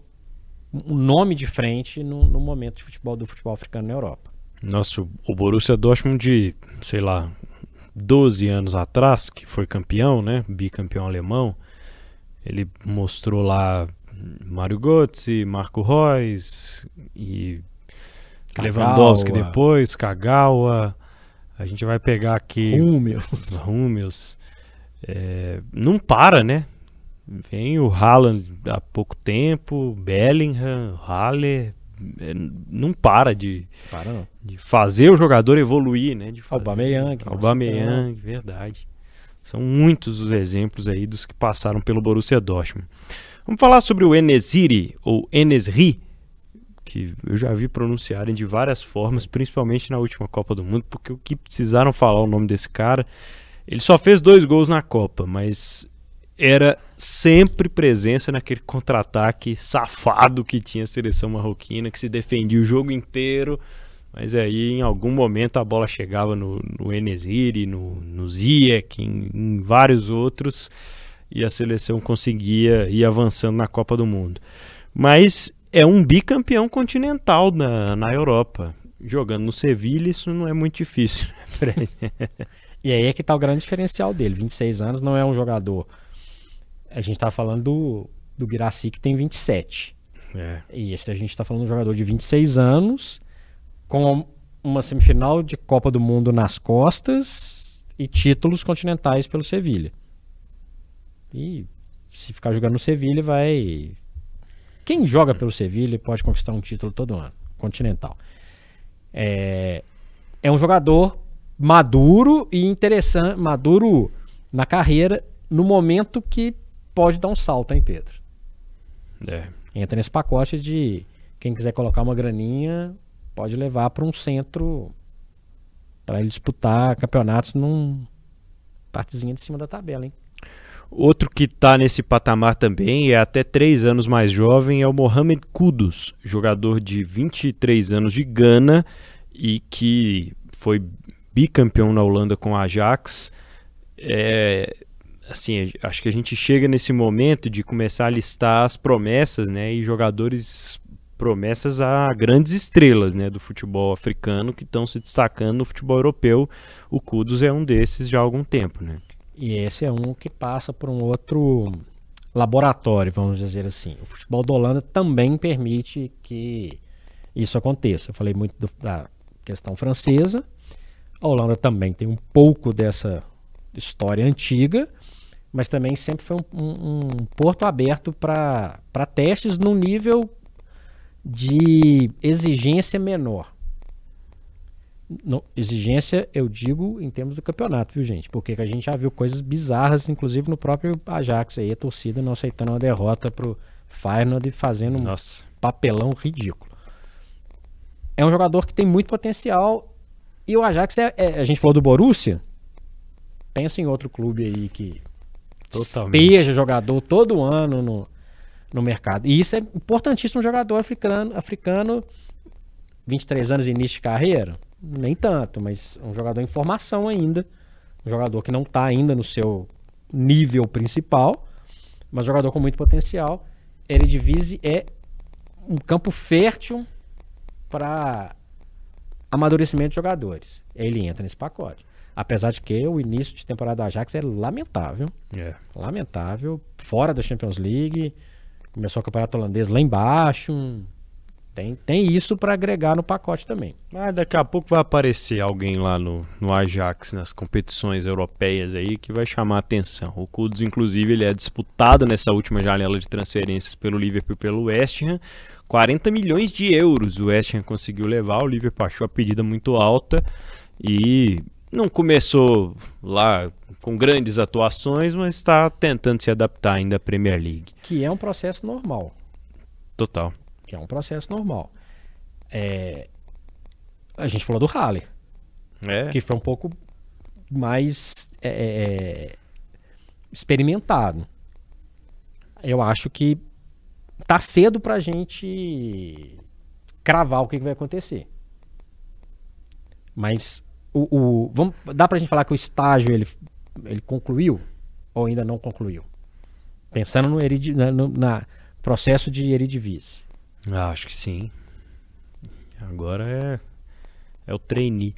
um nome de frente no, no momento de futebol do futebol africano na Europa. Nossa, o Borussia Dortmund de, sei lá, 12 anos atrás, que foi campeão, né? Bicampeão alemão. Ele mostrou lá Mário Götze, Marco Reus e Kagawa. Lewandowski depois, Kagawa. A gente vai pegar aqui Hummels. Hummels. É, não para, né? Vem o Haaland há pouco tempo, Bellingham, Haller, é, não para de, para não. de fazer o jogador evoluir, né? De fazer. Aubameyang. Aubameyang, verdade. São muitos os exemplos aí dos que passaram pelo Borussia Dortmund. Vamos falar sobre o Enesiri, ou Enesri, que eu já vi pronunciarem de várias formas, principalmente na última Copa do Mundo, porque o que precisaram falar o nome desse cara ele só fez dois gols na Copa, mas era sempre presença naquele contra-ataque safado que tinha a seleção marroquina, que se defendia o jogo inteiro, mas aí em algum momento a bola chegava no, no Enesiri, no, no em, em vários outros, e a seleção conseguia ir avançando na Copa do Mundo. Mas é um bicampeão continental na, na Europa. Jogando no Sevilha, isso não é muito difícil, né? E aí é que tá o grande diferencial dele. 26 anos não é um jogador. A gente tá falando do, do Guiraci que tem 27. É. E esse a gente tá falando de um jogador de 26 anos com uma semifinal de Copa do Mundo nas costas e títulos continentais pelo Sevilha. E se ficar jogando no Sevilha, vai. Quem joga pelo Sevilha pode conquistar um título todo ano, continental. É, é um jogador maduro e interessante, maduro na carreira, no momento que pode dar um salto, hein, Pedro? É. Entra nesse pacote de quem quiser colocar uma graninha, pode levar para um centro para ele disputar campeonatos num partezinha de cima da tabela, hein? Outro que está nesse patamar também é até três anos mais jovem, é o Mohamed Kudus, jogador de 23 anos de Gana e que foi bicampeão na Holanda com o Ajax. É, assim, acho que a gente chega nesse momento de começar a listar as promessas, né, e jogadores promessas a grandes estrelas, né, do futebol africano que estão se destacando no futebol europeu. O Kudus é um desses já há algum tempo, né? E esse é um que passa por um outro laboratório, vamos dizer assim. O futebol da Holanda também permite que isso aconteça. Eu falei muito do, da questão francesa, a Holanda também tem um pouco dessa história antiga, mas também sempre foi um, um, um porto aberto para testes num nível de exigência menor. No, exigência, eu digo, em termos do campeonato, viu, gente? Porque a gente já viu coisas bizarras, inclusive no próprio Ajax aí, a torcida não aceitando uma derrota pro Feyenoord e fazendo Nossa. um papelão ridículo. É um jogador que tem muito potencial e o Ajax, é, é, a gente falou do Borussia, pensa em outro clube aí que despeja jogador todo ano no, no mercado. E isso é importantíssimo jogador africano, africano, 23 anos início de carreira, nem tanto, mas um jogador em formação ainda, um jogador que não está ainda no seu nível principal, mas um jogador com muito potencial. Eredivisie é um campo fértil para amadurecimento de jogadores. Ele entra nesse pacote. Apesar de que o início de temporada da Ajax é lamentável. É. Lamentável. Fora da Champions League. Começou o campeonato holandês lá embaixo. Tem, tem isso para agregar no pacote também. Mas daqui a pouco vai aparecer alguém lá no, no Ajax, nas competições europeias aí, que vai chamar a atenção. O Kudus, inclusive, ele é disputado nessa última janela de transferências pelo Liverpool e pelo West Ham 40 milhões de euros o West Ham conseguiu levar, o Liverpool achou a pedida muito alta e não começou lá com grandes atuações, mas está tentando se adaptar ainda à Premier League. Que é um processo normal. Total. Que é um processo normal. É... A gente falou do Haller, É. que foi um pouco mais é, é, experimentado. Eu acho que tá cedo pra gente cravar o que, que vai acontecer. Mas o, o vamos, dá pra gente falar que o estágio ele, ele concluiu ou ainda não concluiu? Pensando no, eridi, na, no na processo de Eredivisie. Ah, acho que sim. Agora é é o trainee.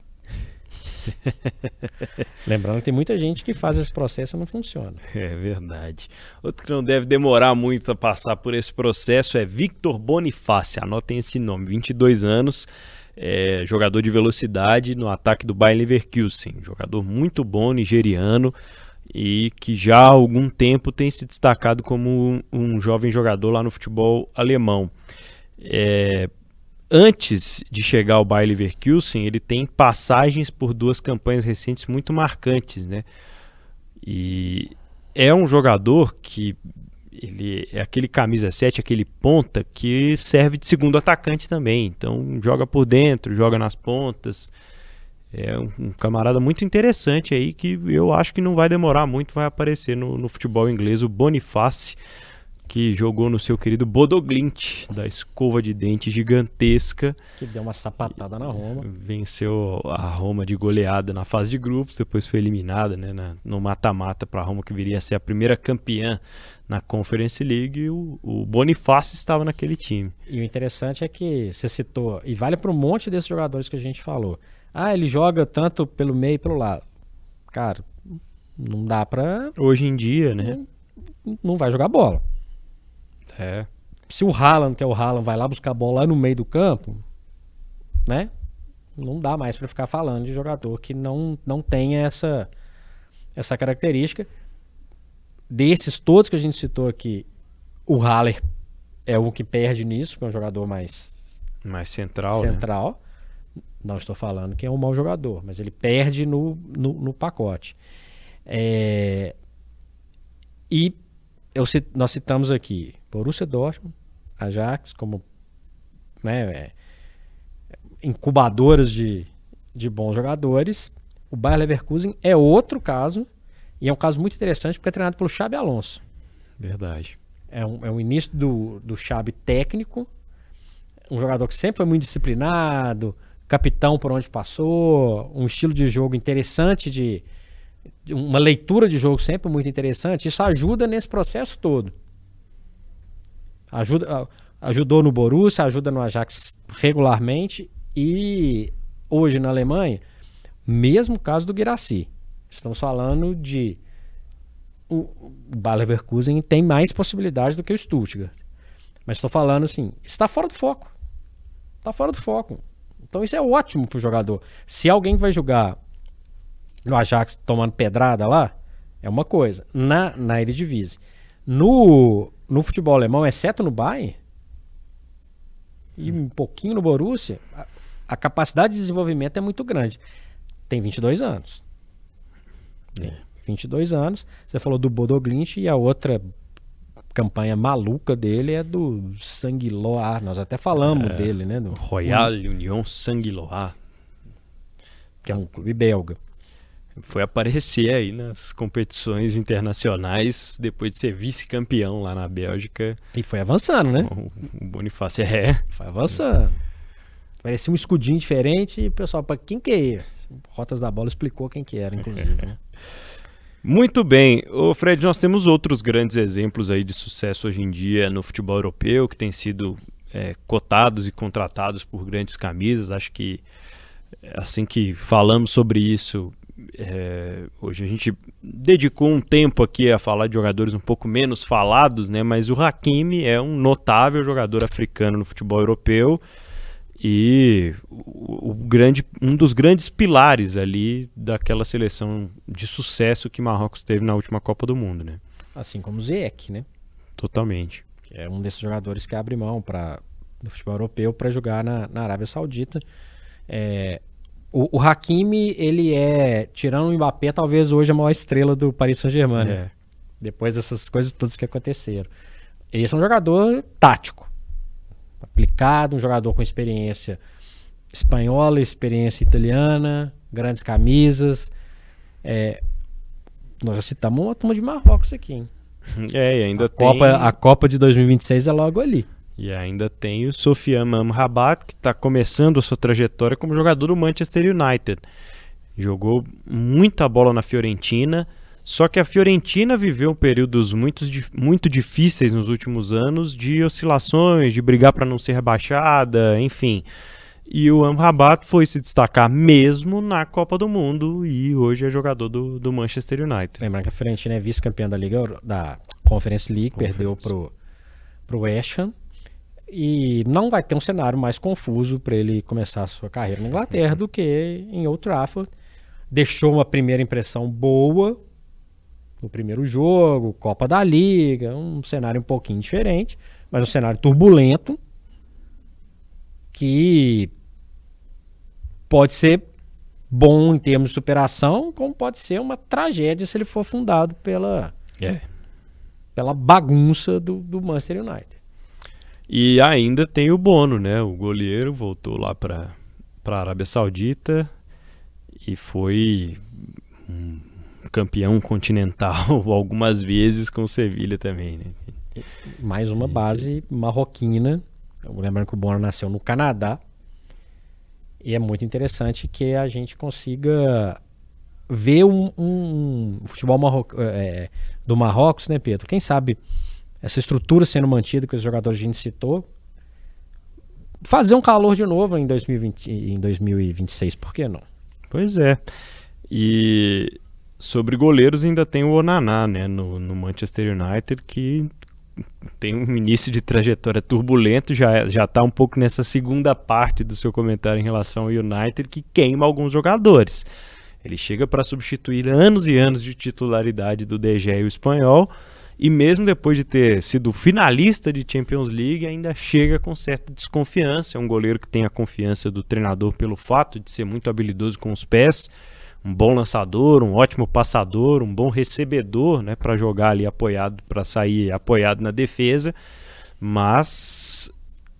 Lembrando que tem muita gente que faz esse processo e não funciona. É verdade. Outro que não deve demorar muito a passar por esse processo é Victor Bonifácio. Anotem esse nome, 22 anos, é, jogador de velocidade no ataque do Bayer Leverkusen. Jogador muito bom, nigeriano, e que já há algum tempo tem se destacado como um, um jovem jogador lá no futebol alemão. É, antes de chegar ao Bayer Leverkusen, ele tem passagens por duas campanhas recentes muito marcantes, né? E é um jogador que ele é aquele camisa 7, aquele ponta que serve de segundo atacante também. Então joga por dentro, joga nas pontas. É um, um camarada muito interessante aí que eu acho que não vai demorar muito, vai aparecer no, no futebol inglês, o Boniface, que jogou no seu querido Bodoglint, da escova de dente gigantesca. Que deu uma sapatada na Roma. Venceu a Roma de goleada na fase de grupos, depois foi eliminada né, na, no mata-mata para a Roma, que viria a ser a primeira campeã na Conference League. O, o Boniface estava naquele time. E o interessante é que você citou, e vale para um monte desses jogadores que a gente falou. Ah, ele joga tanto pelo meio e pelo lado. Cara, não dá pra. Hoje em dia, né? Não vai jogar bola. É. Se o Haaland, que é o Haaland, vai lá buscar a bola lá no meio do campo, né? Não dá mais pra ficar falando de jogador que não, não tem essa, essa característica. Desses todos que a gente citou aqui, o Haller é o que perde nisso, porque é um jogador mais Mais central, né? central. Não estou falando que é um mau jogador, mas ele perde no, no, no pacote. É, E eu nós citamos aqui Borussia Dortmund, Ajax como né, é, incubadoras de, de bons jogadores. O Bayer Leverkusen é outro caso, e é um caso muito interessante porque é treinado pelo Xabi Alonso. Verdade. É um, é um início do, do Xabi técnico, um jogador que sempre foi muito disciplinado, capitão por onde passou, um estilo de jogo interessante, de, de uma leitura de jogo sempre muito interessante. Isso ajuda nesse processo todo. Ajuda, ajudou no Borussia, ajuda no Ajax regularmente e hoje na Alemanha, mesmo caso do Guirassy. Estamos falando de o o Bayer Leverkusen tem mais possibilidades do que o Stuttgart. Mas estou falando assim, está fora do foco. Está fora do foco. Então isso é ótimo para o jogador. Se alguém vai jogar no Ajax tomando pedrada lá, é uma coisa. Na, na Eredivisie. No, no futebol alemão, exceto no Bayern, e um pouquinho no Borussia, a, a capacidade de desenvolvimento é muito grande. Tem 22 anos. Tem 22 anos. Você falou do Bodoglint e a outra campanha maluca dele é do Sanguiló. Ah, nós até falamos dele, né? Royal Union Sanguiloa que é um clube belga. Foi aparecer aí nas competições internacionais depois de ser vice-campeão lá na Bélgica. E foi avançando, né? O Bonifácio é. Foi avançando. Parecia um escudinho diferente e o pessoal, para quem que é esse? Rotas da Bola explicou quem que era, inclusive. né? Muito bem. Ô Fred, nós temos outros grandes exemplos aí de sucesso hoje em dia no futebol europeu que têm sido é, cotados e contratados por grandes camisas. Acho que assim que falamos sobre isso, é, hoje a gente dedicou um tempo aqui a falar de jogadores um pouco menos falados, né? Mas o Hakimi é um notável jogador africano no futebol europeu e o, o grande, um dos grandes pilares ali daquela seleção de sucesso que Marrocos teve na última Copa do Mundo, né? Assim como o Ziyech, né? Totalmente. Que é um desses jogadores que abre mão para do futebol europeu para jogar na, na, Arábia Saudita. É, o, o Hakimi, ele é, tirando o Mbappé, talvez hoje a maior estrela do Paris Saint-Germain, né? é. Depois dessas coisas todas que aconteceram. Esse é um jogador tático, aplicado, um jogador com experiência espanhola, experiência italiana, grandes camisas. É, nós já citamos uma turma de Marrocos aqui, hein? É, ainda a tem... Copa, a Copa de 2026 é logo ali. E ainda tem o Sofiane Amrabat, que está começando a sua trajetória como jogador do Manchester United. Jogou muita bola na Fiorentina, só que a Fiorentina viveu períodos muito, muito difíceis nos últimos anos de oscilações, de brigar para não ser rebaixada, enfim. E o Amrabat foi se destacar mesmo na Copa do Mundo e hoje é jogador do, do Manchester United. Lembrando que a Fiorentina é vice-campeã da Liga da Conference League, Conference. perdeu pro pro West Ham e não vai ter um cenário mais confuso para ele começar a sua carreira na Inglaterra do que em Old Trafford. Deixou uma primeira impressão boa no primeiro jogo, Copa da Liga, um cenário um pouquinho diferente, mas um cenário turbulento que pode ser bom em termos de superação, como pode ser uma tragédia se ele for fundado pela, é. pela bagunça do, do Manchester United. E ainda tem o Bono, né? O goleiro voltou lá para a Arábia Saudita e foi um campeão continental algumas vezes com o Sevilha também, né? Mais uma base marroquina. Lembrando que o Bono nasceu no Canadá, e é muito interessante que a gente consiga ver um, um futebol é, do Marrocos, né, Pedro? Quem sabe essa estrutura sendo mantida que os jogadores a gente citou, fazer um calor de novo em, 2020, em 2026, por que não? Pois é. E sobre goleiros ainda tem o Onaná, né, no, no Manchester United, que tem um início de trajetória turbulento, já já está um pouco nessa segunda parte do seu comentário em relação ao United que queima alguns jogadores. Ele chega para substituir anos e anos de titularidade do Gea e o espanhol, e mesmo depois de ter sido finalista de Champions League, ainda chega com certa desconfiança. É um goleiro que tem a confiança do treinador pelo fato de ser muito habilidoso com os pés um bom lançador, um ótimo passador, um bom recebedor, né, para jogar ali apoiado, para sair apoiado na defesa, mas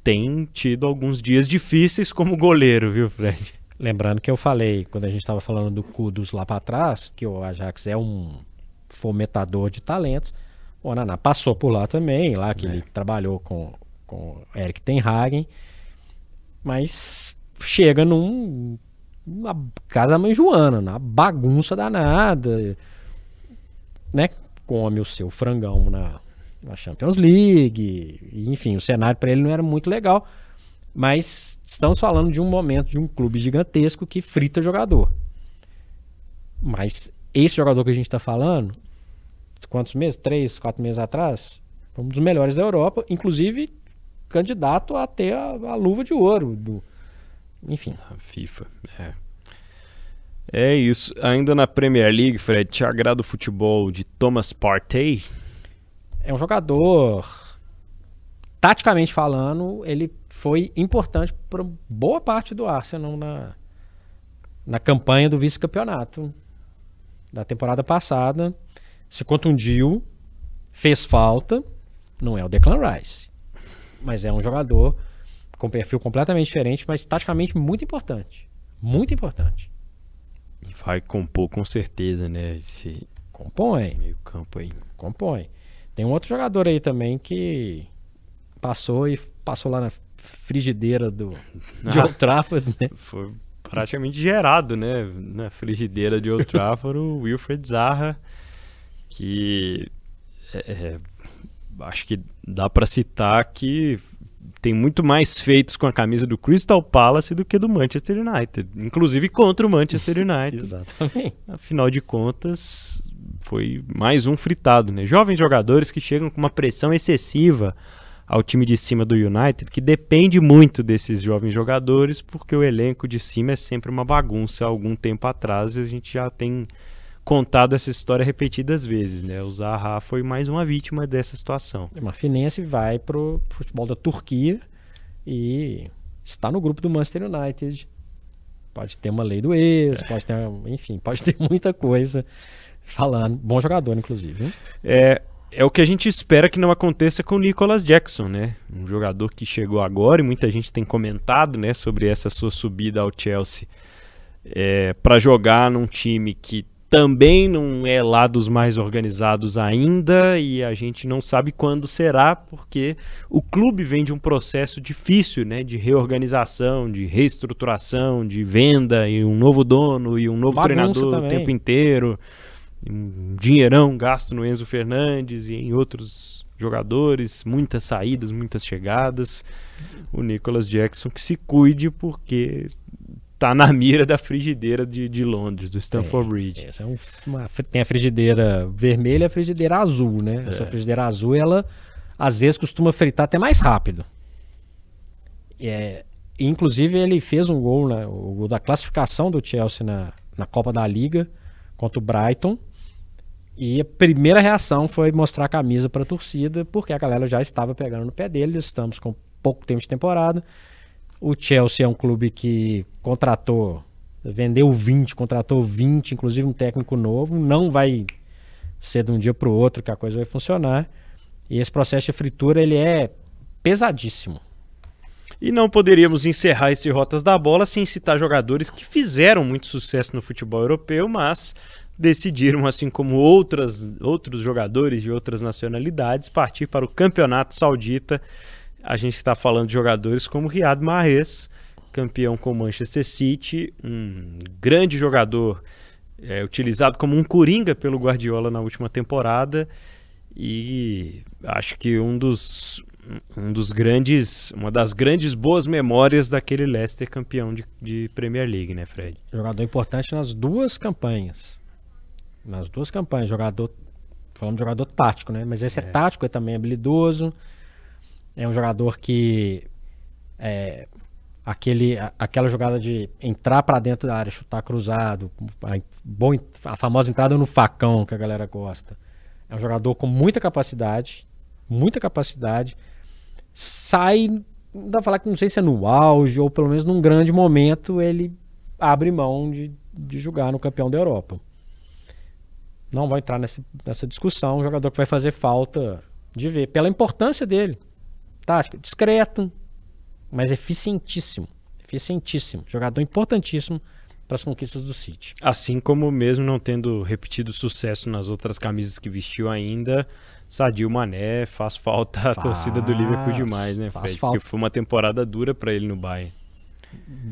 tem tido alguns dias difíceis como goleiro, viu, Fred? Lembrando que eu falei, quando a gente estava falando do Kudos lá para trás, que o Ajax é um fomentador de talentos. O Naná passou por lá também, lá que é. ele trabalhou com, com Eric Ten Hagen, mas chega num na casa da mãe Joana, na bagunça danada, né? Come o seu frangão na, na Champions League, enfim, o cenário para ele não era muito legal, mas estamos falando de um momento de um clube gigantesco que frita jogador. Mas esse jogador que a gente está falando, quantos meses? Três, quatro meses atrás, um dos melhores da Europa, inclusive candidato a ter a, a luva de ouro do, enfim. A FIFA, é. É isso. Ainda na Premier League, Fred, te agrada o futebol de Thomas Partey? É um jogador, taticamente falando, ele foi importante para boa parte do Arsenal na, na campanha do vice-campeonato da temporada passada. Se contundiu, fez falta, não é o Declan Rice, mas é um jogador com perfil completamente diferente, mas taticamente muito importante. Muito importante. E vai compor com certeza, né? Esse, Compõe. Esse meio campo aí. Compõe. Tem um outro jogador aí também que passou e passou lá na frigideira do de Old Trafford, né? Foi praticamente gerado, né? Na frigideira de Old Trafford, o Wilfred Zaha, que é, é acho que dá para citar que tem muito mais feitos com a camisa do Crystal Palace do que do Manchester United, inclusive contra o Manchester United. Exatamente. Afinal de contas, foi mais um fritado, né? Jovens jogadores que chegam com uma pressão excessiva ao time de cima do United, que depende muito desses jovens jogadores, porque o elenco de cima é sempre uma bagunça. Há algum tempo atrás a gente já tem contado essa história repetidas vezes, né? O Zaha foi mais uma vítima dessa situação. O Marfinense vai pro futebol da Turquia e está no grupo do Manchester United. Pode ter uma lei do ex, pode ter, enfim, pode ter muita coisa falando. Bom jogador, inclusive. Hein? É, é o que a gente espera que não aconteça com o Nicholas Jackson, né? Um jogador que chegou agora e muita gente tem comentado, né, sobre essa sua subida ao Chelsea é, para jogar num time que também não é lá dos mais organizados ainda e a gente não sabe quando será, porque o clube vem de um processo difícil, né, de reorganização, de reestruturação, de venda e um novo dono e um novo Bagunça treinador também. o tempo inteiro um dinheirão gasto no Enzo Fernandes e em outros jogadores, muitas saídas, muitas chegadas. O Nicholas Jackson que se cuide porque tá na mira da frigideira de, de Londres, do Stamford é, Bridge. Essa é um, uma, tem a frigideira vermelha e a frigideira azul, né? É. Essa frigideira azul, ela às vezes costuma fritar até mais rápido. É, inclusive ele fez um gol, né, o gol da classificação do Chelsea na, na Copa da Liga contra o Brighton e a primeira reação foi mostrar a camisa para a torcida, porque a galera já estava pegando no pé dele. Estamos com pouco tempo de temporada. O Chelsea é um clube que contratou, vendeu 20, contratou 20, inclusive um técnico novo. Não vai ser de um dia para o outro que a coisa vai funcionar. E esse processo de fritura ele é pesadíssimo. E não poderíamos encerrar esse Rotas da Bola sem citar jogadores que fizeram muito sucesso no futebol europeu, mas decidiram, assim como outras, outros jogadores de outras nacionalidades, partir para o campeonato saudita. A gente está falando de jogadores como Riyad Mahrez, campeão com o Manchester City, um grande jogador é, utilizado como um coringa pelo Guardiola na última temporada e acho que um dos um dos grandes, uma das grandes boas memórias daquele Leicester campeão de, de Premier League, né, Fred? Jogador importante nas duas campanhas nas duas campanhas. Jogador, falando de jogador tático, né? Mas esse é, é tático, é também habilidoso. É um jogador que é, aquele, aquela jogada de entrar para dentro da área, chutar cruzado, a, bom, a famosa entrada no facão que a galera gosta. É um jogador com muita capacidade, muita capacidade. Sai, dá pra falar que não sei se é no auge ou pelo menos num grande momento ele abre mão de, de jogar no campeão da Europa. Não vai entrar nessa, nessa discussão. Um jogador que vai fazer falta de ver, pela importância dele. Tática, discreto, mas eficientíssimo. Eficientíssimo. Jogador importantíssimo para as conquistas do City. Assim como mesmo não tendo repetido sucesso nas outras camisas que vestiu ainda, Sadio Mané faz falta a torcida do Liverpool demais, né, Fred? Falta. Porque foi uma temporada dura para ele no Bayern.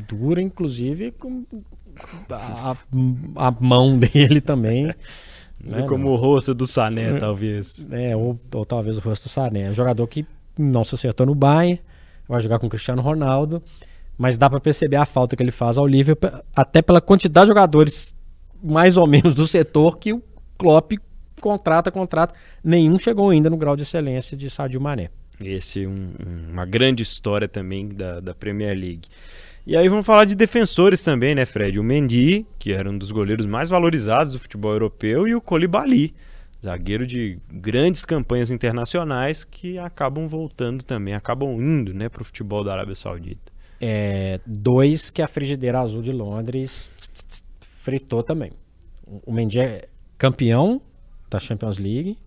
Dura, inclusive, com a, a mão dele também. Né, como o rosto do Sané, é, talvez. É, ou, ou, talvez o rosto do Sané. É um jogador que não se acertou no Bayern, vai jogar com o Cristiano Ronaldo, mas dá para perceber a falta que ele faz ao Liverpool, até pela quantidade de jogadores mais ou menos do setor que o Klopp contrata, contrata. Nenhum chegou ainda no grau de excelência de Sadio Mané. Esse é um, uma grande história também da, da Premier League. E aí vamos falar de defensores também, né, Fred? O Mendy, que era um dos goleiros mais valorizados do futebol europeu, e o Colibali, zagueiro de grandes campanhas internacionais que acabam voltando também, acabam indo, né, para o futebol da Arábia Saudita. É, dois que a frigideira azul de Londres fritou também. O Mendy é campeão da Champions League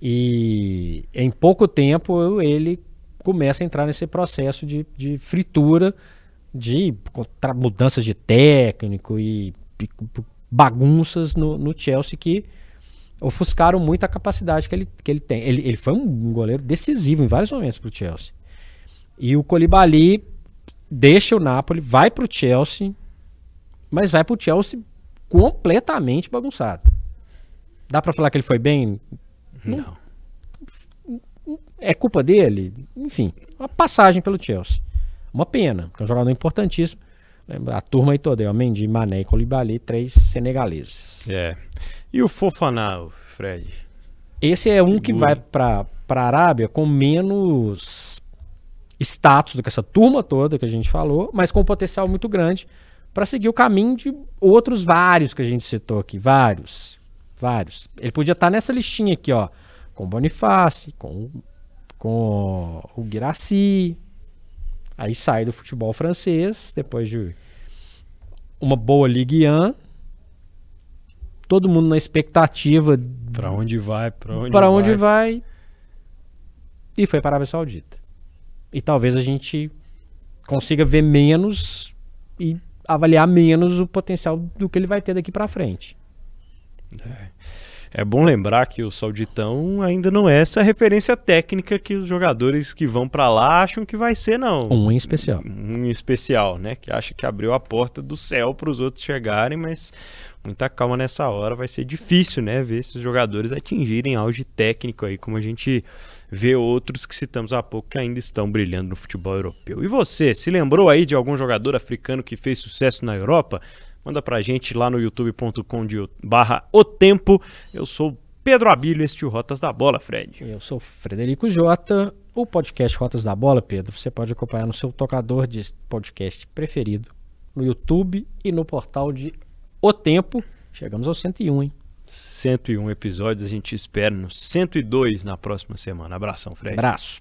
e em pouco tempo ele começa a entrar nesse processo de, de fritura de mudanças de técnico e bagunças no, no, Chelsea que ofuscaram muito a capacidade que ele, que ele tem. Ele, ele foi um goleiro decisivo em vários momentos para o Chelsea. E o Colibali deixa o Napoli, vai para o Chelsea, mas vai para o Chelsea completamente bagunçado. Dá para falar que ele foi bem? Não. É culpa dele? Enfim, uma passagem pelo Chelsea. Uma pena, porque é um jogador importantíssimo. A turma aí toda, é o Mendy, Mané e Colibali, três senegaleses. É. E o Fofanal, Fred? Esse é um que vai para a Arábia com menos status do que essa turma toda que a gente falou, mas com um potencial muito grande para seguir o caminho de outros vários que a gente citou aqui. Vários. Vários. Ele podia estar tá nessa listinha aqui, ó. Com o Bonifácio, com, com o Guiraci, Aí sai do futebol francês, depois de uma boa Ligue 1. Todo mundo na expectativa Pra onde vai? Pra onde para vai? onde vai. E foi para a Arábia Saudita. E talvez a gente consiga ver menos e avaliar menos o potencial do que ele vai ter daqui para frente. É bom lembrar que o Sauditão ainda não é essa referência técnica que os jogadores que vão pra lá acham que vai ser, não. Um em especial. Um em especial, né? Que acha que abriu a porta do céu para os outros chegarem, mas muita calma nessa hora. Vai ser difícil, né? Ver esses jogadores atingirem auge técnico aí, como a gente vê outros que citamos há pouco que ainda estão brilhando no futebol europeu. E você, se lembrou aí de algum jogador africano que fez sucesso na Europa? Manda pra gente lá no youtube.com barra o tempo. Eu sou Pedro Abílio, este é o Rotas da Bola, Fred. Eu sou Frederico Jota. O podcast Rotas da Bola, Pedro, você pode acompanhar no seu tocador de podcast preferido, no YouTube e no portal de O Tempo. Chegamos ao 101, hein? 101 episódios, a gente espera no 102 na próxima semana. Abração, Fred. Abraço.